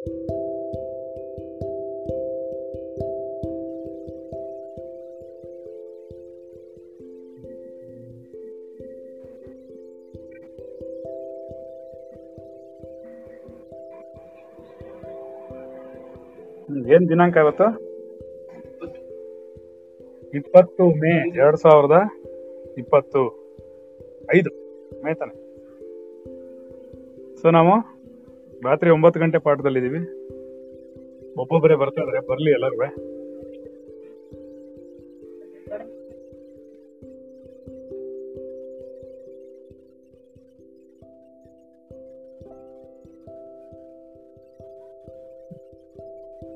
ಏನ್ ದಿನಾಂಕ ಇವತ್ತು? ಇಪ್ಪತ್ತು ಮೇ ಎರಡ್ ಸಾವಿರದ ಇಪ್ಪತ್ತು ಐದು ಮೇ ತಾನೆ. ಸೊ ನಾವು ರಾತ್ರಿ ಒಂಬತ್ತು ಗಂಟೆ ಪಾಠದಲ್ಲಿದ್ದೀವಿ. ಒಬ್ಬೊಬ್ಬರೇ ಬರ್ತಾ ಇದಾರೆ, ಬರ್ಲಿ ಎಲ್ಲರೂ.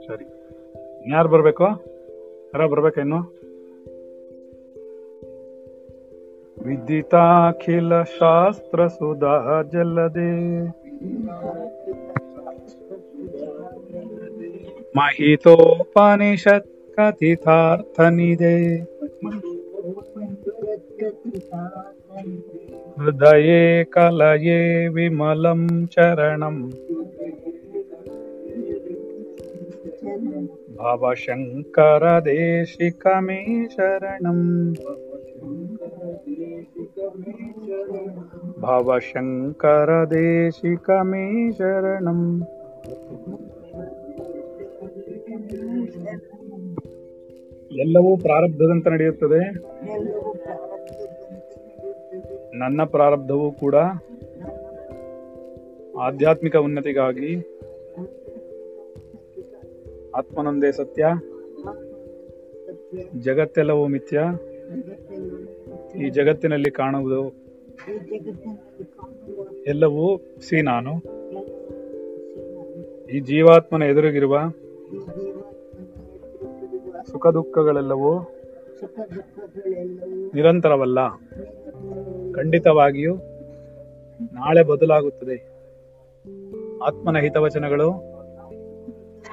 ಸರಿ. ಯಾರು ಬರ್ಬೇಕು? ಯಾರ ಬರ್ಬೇಕಾ ಇನ್ನು? ವಿದಿತಾಖಿಲ ಶಾಸ್ತ್ರ ಸುಧಾ ಜಲ್ಲದೆ महितोपनिषत् कथितार्थनिधे हृदये कलये विमलं चरणम्। भवशङ्करदेशिकमे शरणम् भवशङ्करदेशिकमे शरणम् ಎಲ್ಲವೂ ಪ್ರಾರಬ್ಧದಂತೆ ನಡೆಯುತ್ತದೆ. ನನ್ನ ಪ್ರಾರಬ್ಧವೂ ಕೂಡ ಆಧ್ಯಾತ್ಮಿಕ ಉನ್ನತಿಗಾಗಿ. ಆತ್ಮನೊಂದೇ ಸತ್ಯ. ಜಗತ್ತೆಲ್ಲವೂ ಮಿಥ್ಯ. ಈ ಜಗತ್ತಿನಲ್ಲಿ ಕಾಣುವುದು ಎಲ್ಲವೂ ಸಿ ನಾನು ಈ ಜೀವಾತ್ಮನ ಎದುರಿಗಿರುವ ಸುಖ ದುಃಖಗಳೆಲ್ಲವೂ ನಿರಂತರವಲ್ಲ. ಖಂಡಿತವಾಗಿಯೂ ನಾಳೆ ಬದಲಾಗುತ್ತದೆ. ಆತ್ಮನ ಹಿತವಚನಗಳು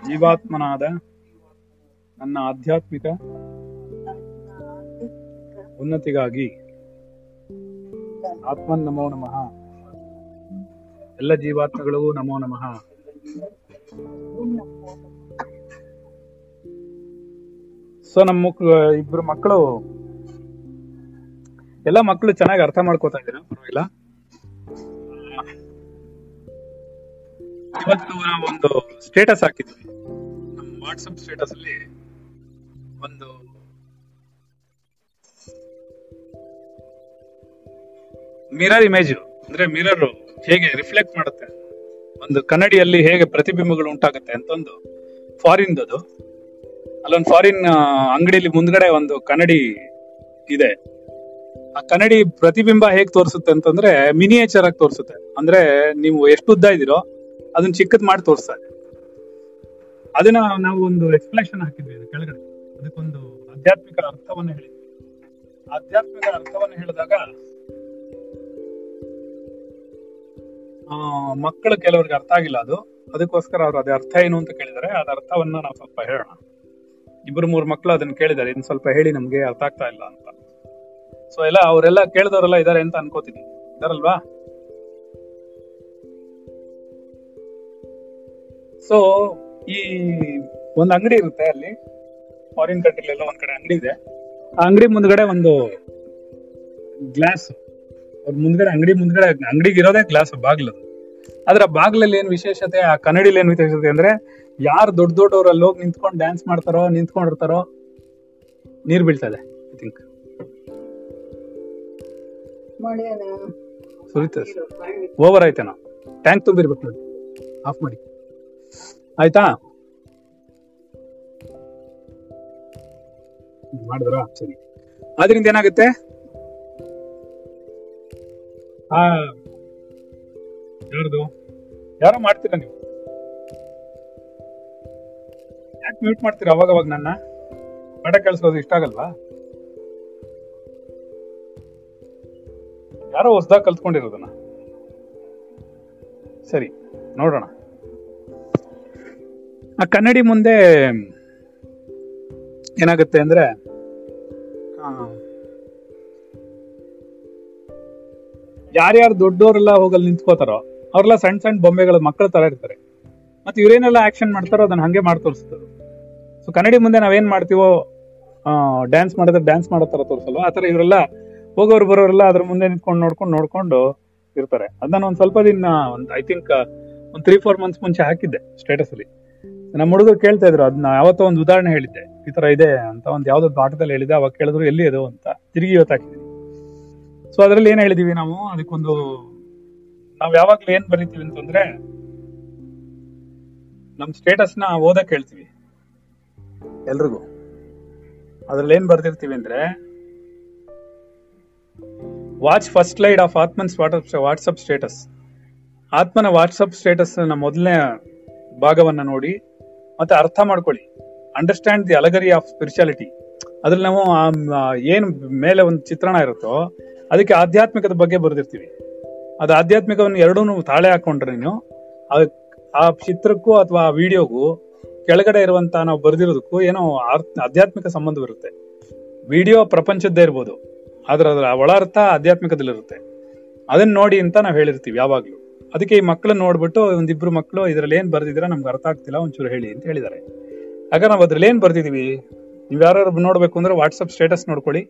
ಜೀವಾತ್ಮನಾದ ನನ್ನ ಆಧ್ಯಾತ್ಮಿಕ ಉನ್ನತಿಗಾಗಿ. ಆತ್ಮನ್ ನಮೋ ನಮಃ. ಎಲ್ಲ ಜೀವಾತ್ಮಗಳಿಗೂ ನಮೋ ನಮಃ. ಸೊ ನಮ್ಮ ಇಬ್ರು ಮಕ್ಕಳು ಎಲ್ಲ ಮಕ್ಕಳು ಚೆನ್ನಾಗಿ ಅರ್ಥ ಮಾಡ್ಕೋತಾ ಇದ್ದೀರಾ? ಪರವಾಗಿಲ್ಲ. ಇವತ್ತು ನಾವು ಒಂದು ಸ್ಟೇಟಸ್ ಹಾಕಿದ್ವಿ. ನಮ್ಮ ವಾಟ್ಸಪ್ ಸ್ಟೇಟಸ್ ಅಲ್ಲಿ ಒಂದು ಮಿರರ್ ಇಮೇಜ್ ಅಂದ್ರೆ ಮಿರರ್ ಹೇಗೆ ರಿಫ್ಲೆಕ್ಟ್ ಮಾಡುತ್ತೆ, ಒಂದು ಕನ್ನಡಿಯಲ್ಲಿ ಹೇಗೆ ಪ್ರತಿಬಿಂಬಗಳು ಉಂಟಾಗುತ್ತೆ ಅಂತ ಒಂದು ಫಾರಿನ್ ಅದು ಅಲ್ಲೊಂದು ಫಾರಿನ್ ಅಂಗಡಿಲಿ ಮುಂದ್ಗಡೆ ಒಂದು ಕನ್ನಡಿ ಇದೆ. ಆ ಕನ್ನಡಿ ಪ್ರತಿಬಿಂಬ ಹೇಗ್ ತೋರಿಸುತ್ತೆ ಅಂತಂದ್ರೆ ಮಿನಿಯೇಚರ್ ಆಗಿ ತೋರಿಸುತ್ತೆ. ಅಂದ್ರೆ ನೀವು ಎಷ್ಟು ಉದ್ದ ಇದ್ದೀರೋ ಅದನ್ನ ಚಿಕ್ಕದ್ ಮಾಡಿ ತೋರಿಸ್ತಾರೆ ಅದನ್ನ ನಾವು ಒಂದು ಎಕ್ಸ್ಪ್ಲೇಷನ್ ಹಾಕಿದ್ವಿ ಕೆಳಗಡೆ. ಅದಕ್ಕೊಂದು ಆಧ್ಯಾತ್ಮಿಕ ಅರ್ಥವನ್ನ ಹೇಳಿದ್ವಿ. ಆಧ್ಯಾತ್ಮಿಕ ಅರ್ಥವನ್ನ ಹೇಳಿದಾಗ ಮಕ್ಕಳು ಕೆಲವರಿಗೆ ಅರ್ಥ ಆಗಿಲ್ಲ ಅದು. ಅದಕ್ಕೋಸ್ಕರ ಅವ್ರು ಅದೇ ಅರ್ಥ ಏನು ಅಂತ ಕೇಳಿದಾರೆ ಅದ ಅರ್ಥವನ್ನ ನಾವು ಸ್ವಲ್ಪ ಹೇಳೋಣ. ಇಬ್ರು ಮೂರು ಮಕ್ಕಳು ಅದನ್ನ ಕೇಳಿದ್ದಾರೆ. ಇನ್ನು ಸ್ವಲ್ಪ ಹೇಳಿ ನಮ್ಗೆ ಅರ್ಥ ಆಗ್ತಾ ಇಲ್ಲ ಅಂತ. ಸೊ ಎಲ್ಲ ಅವರೆಲ್ಲ ಕೇಳಿದವರೆಲ್ಲ ಇದಾರೆ ಅಂತ ಅನ್ಕೋತೀನಿ. ಇದಾರಲ್ವಾ? ಸೊ ಈ ಒಂದು ಅಂಗಡಿ ಇರುತ್ತೆ ಅಲ್ಲಿ. ಫಾರಿನ್ ಕಂಟ್ರಿ ಎಲ್ಲ ಒಂದ್ ಕಡೆ ಅಂಗಡಿ ಇದೆ. ಆ ಅಂಗಡಿ ಮುಂದ್ಗಡೆ ಒಂದು ಗ್ಲಾಸ್ ಅವ್ರ ಮುಂದ್ಗಡೆ ಅಂಗಡಿ ಮುಂದ್ಗಡೆ ಅಂಗಡಿಗೆ ಇರೋದೇ ಗ್ಲಾಸ್ ಬಾಗ್ಲದು. ಆದ್ರೆ ಆ ಬಾಗ್ಲಲ್ಲಿ ಏನ್ ವಿಶೇಷತೆ? ಆ ಕನ್ನಡಿಲಿ ಏನ್ ವಿಶೇಷತೆ ಅಂದ್ರೆ ಯಾರು ದೊಡ್ಡ ದೊಡ್ಡವ್ರು ಅಲ್ಲಿ ಹೋಗಿ ನಿಂತ್ಕೊಂಡು ಡ್ಯಾನ್ಸ್ ಮಾಡ್ತಾರೋ ನಿಂತ್ಕೊಂಡಿರ್ತಾರೋ ನೀರ್ ಬೀಳ್ತದೆ ಐ ಥಿಂಕ್ ಸುರಿತದೆ. ಓವರ್ ಆಯ್ತೇನೋ? ಟ್ಯಾಂಕ್ ತುಂಬಿರ್ಬೇಕು ನೋಡಿ. ಆಫ್ ಮಾಡಿ. ಆಯ್ತಾ? ಮಾಡಿದ್ರ ಸರಿ. ಅದರಿಂದ ಏನಾಗುತ್ತೆ? ಆ ಯಾರ್ದು? ಯಾರೋ ಮಾಡ್ತೀರಾ ನೀವು? ಯಾಕೆ ಮ್ಯೂಟ್ ಮಾಡ್ತೀರಾ? ಅವಾಗ ಅವಾಗ ನನ್ನ ಪಾಠ ಕೇಳಿಸೋದು ಇಷ್ಟ ಆಗಲ್ವಾ? ಯಾರೋ ಹೊಸದಾಗಿ ಕಲ್ತ್ಕೊಂಡಿರೋದನ್ನ? ಸರಿ, ನೋಡೋಣ. ಆ ಕನ್ನಡಿ ಮುಂದೆ ಏನಾಗುತ್ತೆ ಅಂದ್ರೆ ಯಾರ್ಯಾರು ದೊಡ್ಡವರೆಲ್ಲ ಹೋಗಲ್ಲಿ ನಿಂತ್ಕೋತಾರೋ, ಅವ್ರೆಲ್ಲ ಸಣ್ಣ ಸಣ್ಣ ಬೊಂಬೆಗಳ ಮಕ್ಕಳ ತರ ಇರ್ತಾರೆ. ಮತ್ತೆ ಇವ್ರೇನೆಲ್ಲ ಆಕ್ಷನ್ ಮಾಡ್ತಾರೋ, ಅದನ್ನ ಹಂಗೆ ಮಾಡಿ ತೋರಿಸ್ತದೆ ಸೊ ಕನ್ನಡಿ ಮುಂದೆ ನಾವೇನ್ ಮಾಡ್ತೀವೋ ಡ್ಯಾನ್ಸ್ ಮಾಡಿದ್ರೆ ಡ್ಯಾನ್ಸ್ ಮಾಡೋ ತರ ತೋರಿಸಲ್ವ? ಆ ತರ ಇವರೆಲ್ಲ ಹೋಗೋರು ಬರೋರೆಲ್ಲ ಅದ್ರ ಮುಂದೆ ನಿಂತ್ಕೊಂಡು ನೋಡ್ಕೊಂಡು ನೋಡ್ಕೊಂಡು ಇರ್ತಾರೆ. ಅದನ್ನ ಒಂದ್ ಸ್ವಲ್ಪ ದಿನ, ಒಂದು ಐ ಥಿಂಕ್ ಒಂದ್ ತ್ರೀ ಫೋರ್ ಮಂತ್ಸ್ ಮುಂಚೆ ಹಾಕಿದ್ದೆ ಸ್ಟೇಟಸ್ ಅಲ್ಲಿ. ನಮ್ಮ ಹುಡುಗರು ಕೇಳ್ತಾ ಇದ್ರು ಅದನ್ನ ಯಾವತ್ತೋ ಒಂದು ಉದಾಹರಣೆ ಹೇಳಿದ್ದೆ. ಈ ತರ ಇದೆ ಅಂತ ಒಂದ್ ಯಾವ್ದೋ ಪಾಠದಲ್ಲಿ ಹೇಳಿದೆ ಅವಾಗ ಕೇಳಿದ್ರು ಎಲ್ಲಿ ಅದು ಅಂತ. ತಿರುಗಿ ಇವತ್ತು ಸೊ ಅದ್ರಲ್ಲಿ ಏನ್ ಹೇಳಿದೀವಿ ನಾವು? ಅದಕ್ಕೊಂದು, ನಾವು ಯಾವಾಗ್ಲೂ ಏನ್ ಬರೀತೀವಿ ಅಂತಂದ್ರೆ, ನಮ್ ಸ್ಟೇಟಸ್ನ ಓದಕ್ ಹೇಳ್ತೀವಿ. ಎಲ್ರಿಗೂ. ಅದ್ರಲ್ಲಿ ಏನ್ ಬರ್ದಿರ್ತೀವಿ ಅಂದ್ರೆ watch first slide of ಆತ್ಮನ್ಸ್ WhatsApp status ಆತ್ಮನ ವಾಟ್ಸಪ್ ಸ್ಟೇಟಸ್ ಮೊದಲನೇ ಭಾಗವನ್ನ ನೋಡಿ, ಮತ್ತೆ ಅರ್ಥ ಮಾಡ್ಕೊಳ್ಳಿ. Understand the allegory of spirituality ಅದ್ರಲ್ಲಿ ನಾವು ಏನು ಮೇಲೆ ಒಂದು ಚಿತ್ರಣ ಇರುತ್ತೋ, ಅದಕ್ಕೆ ಆಧ್ಯಾತ್ಮಿಕದ ಬಗ್ಗೆ ಬರೆದಿರ್ತೀವಿ. ಅದು ಆಧ್ಯಾತ್ಮಿಕವನ್ನು ಎರಡೂ ತಾಳೆ ಹಾಕೊಂಡ್ರೆ ಆ- ಆ ಚಿತ್ರಕ್ಕೂ ಅಥವಾ ಆ ವಿಡಿಯೋಗೂ ಕೆಳಗಡೆ ಇರುವಂತ ನಾವು ಬರೆದಿರೋದಕ್ಕೂ ಏನೋ ಆಧ್ಯಾತ್ಮಿಕ ಸಂಬಂಧವಿರುತ್ತೆ ವಿಡಿಯೋ ಪ್ರಪಂಚದ್ದೇ ಇರ್ಬೋದು. ಆದ್ರೆ ಅದರ ಒಳ ಅರ್ಥ ಆಧ್ಯಾತ್ಮಿಕದಲ್ಲಿರುತ್ತೆ. ಅದನ್ನ ನೋಡಿ ಅಂತ ನಾವು ಹೇಳಿರ್ತೀವಿ ಯಾವಾಗ್ಲೂ. ಅದಕ್ಕೆ ಈ ಮಕ್ಕಳನ್ನ ನೋಡ್ಬಿಟ್ಟು ಒಂದಿಬ್ರು ಮಕ್ಕಳು ಇದ್ರಲ್ಲಿ ಏನ್ ಬರ್ದಿದ್ದೀರಾ ನಮ್ಗೆ ಅರ್ಥ ಆಗ್ತಿಲ್ಲ, ಒಂಚೂರು ಹೇಳಿ ಅಂತ ಹೇಳಿದ್ದಾರೆ. ಆಗ ನಾವು ಅದ್ರಲ್ಲಿ ಏನ್ ಬರ್ದಿದೀವಿ ನೀವು ಯಾರು ನೋಡ್ಬೇಕು ಅಂದ್ರೆ ವಾಟ್ಸಪ್ ಸ್ಟೇಟಸ್ ನೋಡ್ಕೊಳ್ಳಿ.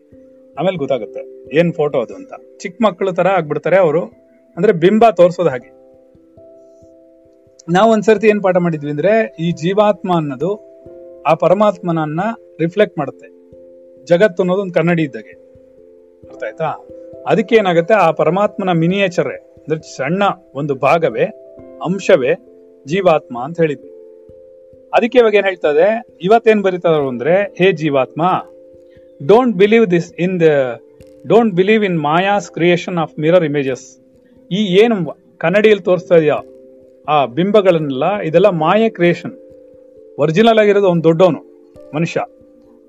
ಆಮೇಲೆ ಗೊತ್ತಾಗುತ್ತೆ. ಏನ್ ಫೋಟೋ ಅದು ಅಂತ. ಚಿಕ್ಕ ಮಕ್ಕಳು ತರ ಆಗ್ಬಿಡ್ತಾರೆ ಅವರು. ಅಂದ್ರೆ ಬಿಂಬ ತೋರಿಸೋದು ಹಾಗೆ. ನಾವು ಒಂದ್ಸರ್ತಿ ಏನ್ ಪಾಠ ಮಾಡಿದ್ವಿ ಅಂದ್ರೆ ಈ ಜೀವಾತ್ಮ ಅನ್ನೋದು ಆ ಪರಮಾತ್ಮನನ್ನ ರಿಫ್ಲೆಕ್ಟ್ ಮಾಡುತ್ತೆ. ಜಗತ್ತು ಅನ್ನೋದು ಒಂದು ಕನ್ನಡಿ ಇದ್ದಾಗೆ. ಅರ್ಥ ಆಯ್ತಾ? ಅದಕ್ಕೆ ಏನಾಗುತ್ತೆ? ಆ ಪರಮಾತ್ಮನ ಮಿನಿಯೇಚರ್ ಅಂದ್ರೆ ಸಣ್ಣ ಒಂದು ಭಾಗವೇ, ಅಂಶವೇ ಜೀವಾತ್ಮ ಅಂತ ಹೇಳಿದ್ವಿ. ಅದಕ್ಕೆ ಇವಾಗ ಏನ್ ಹೇಳ್ತದೆ ಇವತ್ತೇನ್ ಬರೀತಾರ ಅಂದ್ರೆ, ಹೇ ಜೀವಾತ್ಮ don't believe this in the don't believe in Maya's creation of mirror images ಈ ಏನು ಕನ್ನಡಿಯಲ್ಲಿ ತೋರಿಸ್ತಾ ಇದೆಯಾ ಆ ಬಿಂಬಗಳನ್ನೆಲ್ಲ ಇದೆಲ್ಲ ಮಾಯ ಕ್ರಿಯೇಷನ್. ಒರಿಜಿನಲ್ ಆಗಿರೋದು ಒಂದು ದೊಡ್ಡವನು, ಮನುಷ್ಯ.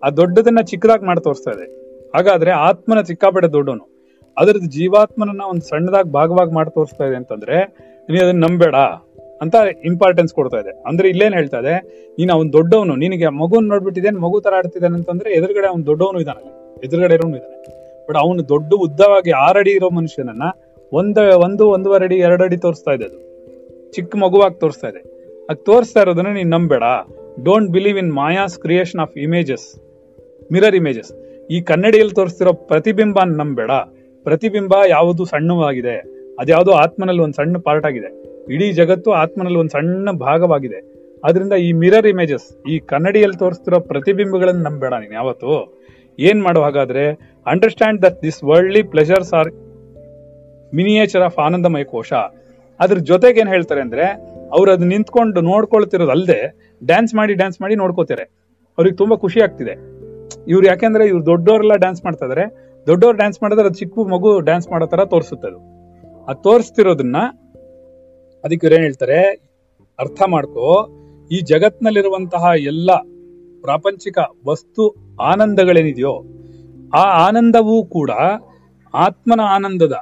ಆ ದೊಡ್ಡದನ್ನ ಚಿಕ್ಕದಾಗಿ ಮಾಡಿ ತೋರಿಸ್ತಾ ಇದೆ. ಹಾಗಾದ್ರೆ ಆತ್ಮನ ಚಿಕ್ಕಾಪಡೆ ದೊಡ್ಡವನು. ಅದರದ್ದು ಜೀವಾತ್ಮನನ್ನ ಒಂದು ಸಣ್ಣದಾಗಿ ಭಾಗವಾಗಿ ಮಾಡಿ ತೋರಿಸ್ತಾ ಇದೆ ಅಂತಂದ್ರೆ, ನೀನು ಅದನ್ನ ನಂಬೇಡ ಅಂತ ಇಂಪಾರ್ಟೆನ್ಸ್ ಕೊಡ್ತಾ ಇದೆ. ಅಂದ್ರೆ ಇಲ್ಲೇನ್ ಹೇಳ್ತಾ ಇದೆ, ನೀನು ಅವ್ನ್ ದೊಡ್ಡವನು, ನಿನಗೆ ಮಗುನ್ ನೋಡ್ಬಿಟ್ಟಿದ್ದೇನೆ ಮಗು ತರ ಆಡ್ತಿದ್ದಾನೆ ಅಂತಂದ್ರೆ ಎದುರುಗಡೆ ಅವ್ನು ದೊಡ್ಡವನು ಇದ್ದಾನೆ. ಎದುರುಗಡೆ ಇರೋನು ಇದ್ದಾನೆ. ಬಟ್ ಅವನು ದೊಡ್ಡ ಉದ್ದವಾಗಿ ಆರಡಿ ಇರೋ ಮನುಷ್ಯನನ್ನ ಒಂದ, ಒಂದು, ಒಂದೂವರೆ ಅಡಿ ಎರಡು ಅಡಿ ತೋರಿಸ್ತಾ ಇದೆ ಅದು. ಚಿಕ್ಕ ಮಗುವಾಗಿ ತೋರಿಸ್ತಾ ಇದೆ. ಅದು ತೋರಿಸ್ತಾ ಇರೋದನ್ನ ನೀನ್ ನಂಬೇಡ don't believe in Maya's creation of images mirror images ಈ ಕನ್ನಡಿಯಲ್ಲಿ ತೋರಿಸ್ತಿರೋ ಪ್ರತಿಬಿಂಬ ನಂಬೇಡ ಪ್ರತಿಬಿಂಬ ಯಾವುದು ಸಣ್ಣವಾಗಿದೆ. ಅದ್ಯಾವುದೋ ಆತ್ಮನಲ್ಲಿ ಒಂದು ಸಣ್ಣ ಪಾರ್ಟ್ ಆಗಿದೆ. ಇಡೀ ಜಗತ್ತು ಆತ್ಮನಲ್ಲಿ ಒಂದು ಸಣ್ಣ ಭಾಗವಾಗಿದೆ. ಆದ್ರಿಂದ ಈ ಮಿರರ್ ಇಮೇಜಸ್ ಈ ಕನ್ನಡಿಯಲ್ಲಿ ತೋರಿಸ್ತಿರೋ ಪ್ರತಿಬಿಂಬಗಳನ್ನು ನಂಬೇಡ ನೀನು ಯಾವತ್ತು. ಏನ್ ಮಾಡೋ ಹಾಗಾದ್ರೆ understand that this worldly pleasures are miniature of ಆನಂದಮಯ ಕೋಶ. ಅದ್ರ ಜೊತೆಗೆ ಏನ್ ಹೇಳ್ತಾರೆ ಅಂದ್ರೆ, ಅವ್ರು ಅದ್ ನಿಂತ್ಕೊಂಡು ನೋಡ್ಕೊಳ್ತಿರೋದಲ್ದೆ ಡ್ಯಾನ್ಸ್ ಮಾಡಿ ಡ್ಯಾನ್ಸ್ ಮಾಡಿ ನೋಡ್ಕೋತಾರೆ. ಅವ್ರಿಗೆ ತುಂಬಾ ಖುಷಿ ಆಗ್ತಿದೆ. ಇವ್ರು ಯಾಕೆಂದ್ರೆ ಇವ್ರು ದೊಡ್ಡವರೆಲ್ಲ ಡ್ಯಾನ್ಸ್ ಮಾಡ್ತಾ ಇದಾರೆ. ದೊಡ್ಡವ್ರು ಡ್ಯಾನ್ಸ್ ಮಾಡಿದ್ರೆ ಅದು ಚಿಕ್ಕ ಮಗು ಡ್ಯಾನ್ಸ್ ಮಾಡೋ ತರ ತೋರಿಸುತ್ತೆ ಅದು. ತೋರಿಸ್ತಿರೋದನ್ನ ಅದಕ್ಕೆ ಇವ್ರು ಏನ್ ಹೇಳ್ತಾರೆ, ಅರ್ಥ ಮಾಡ್ಕೋ, ಈ ಜಗತ್ನಲ್ಲಿರುವಂತಹ ಎಲ್ಲ ಪ್ರಾಪಂಚಿಕ ವಸ್ತು ಆನಂದಗಳೇನಿದೆಯೋ, ಆ ಆನಂದವೂ ಕೂಡ ಆತ್ಮನ ಆನಂದದ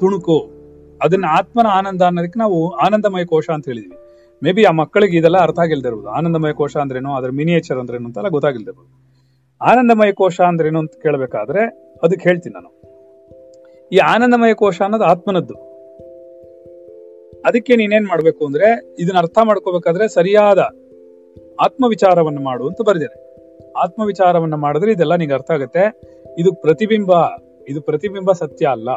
ತುಣುಕು. ಅದನ್ನ ಆತ್ಮನ ಆನಂದ ಅನ್ನೋದಕ್ಕೆ ನಾವು ಆನಂದಮಯ ಕೋಶ ಅಂತ ಹೇಳಿದ್ವಿ. ಮೇ ಬಿ ಆ ಮಕ್ಕಳಿಗೆ ಇದೆಲ್ಲ ಅರ್ಥ ಆಗಿಲ್ದಿರ್ಬೋದು ಆನಂದಮಯ ಕೋಶ ಅಂದ್ರೇನು, ಅದ್ರ ಮಿನಿಯೇಚರ್ ಅಂದ್ರೇನು ಅಂತೆಲ್ಲ ಗೊತ್ತಾಗಿಲ್ದಿರ್ಬೋದು ಆನಂದಮಯ ಕೋಶ ಅಂದ್ರೇನು ಅಂತ ಕೇಳಬೇಕಾದ್ರೆ ಅದಕ್ಕೆ ಹೇಳ್ತೀನಿ ನಾನು. ಈ ಆನಂದಮಯ ಕೋಶ ಅನ್ನೋದು ಆತ್ಮನದ್ದು. ಅದಕ್ಕೆ ನೀನೇನ್ ಮಾಡ್ಬೇಕು ಅಂದ್ರೆ ಇದನ್ನ ಅರ್ಥ ಮಾಡ್ಕೋಬೇಕಾದ್ರೆ ಸರಿಯಾದ ಆತ್ಮ ವಿಚಾರವನ್ನು ಮಾಡು ಅಂತ ಬರೆದಿದೆ. ಆತ್ಮ ವಿಚಾರವನ್ನ ಮಾಡಿದ್ರೆ ಇದೆಲ್ಲ ನಿಂಗೆ ಅರ್ಥ ಆಗುತ್ತೆ. ಇದು ಪ್ರತಿಬಿಂಬ ಇದು ಪ್ರತಿಬಿಂಬ ಸತ್ಯ ಅಲ್ಲ.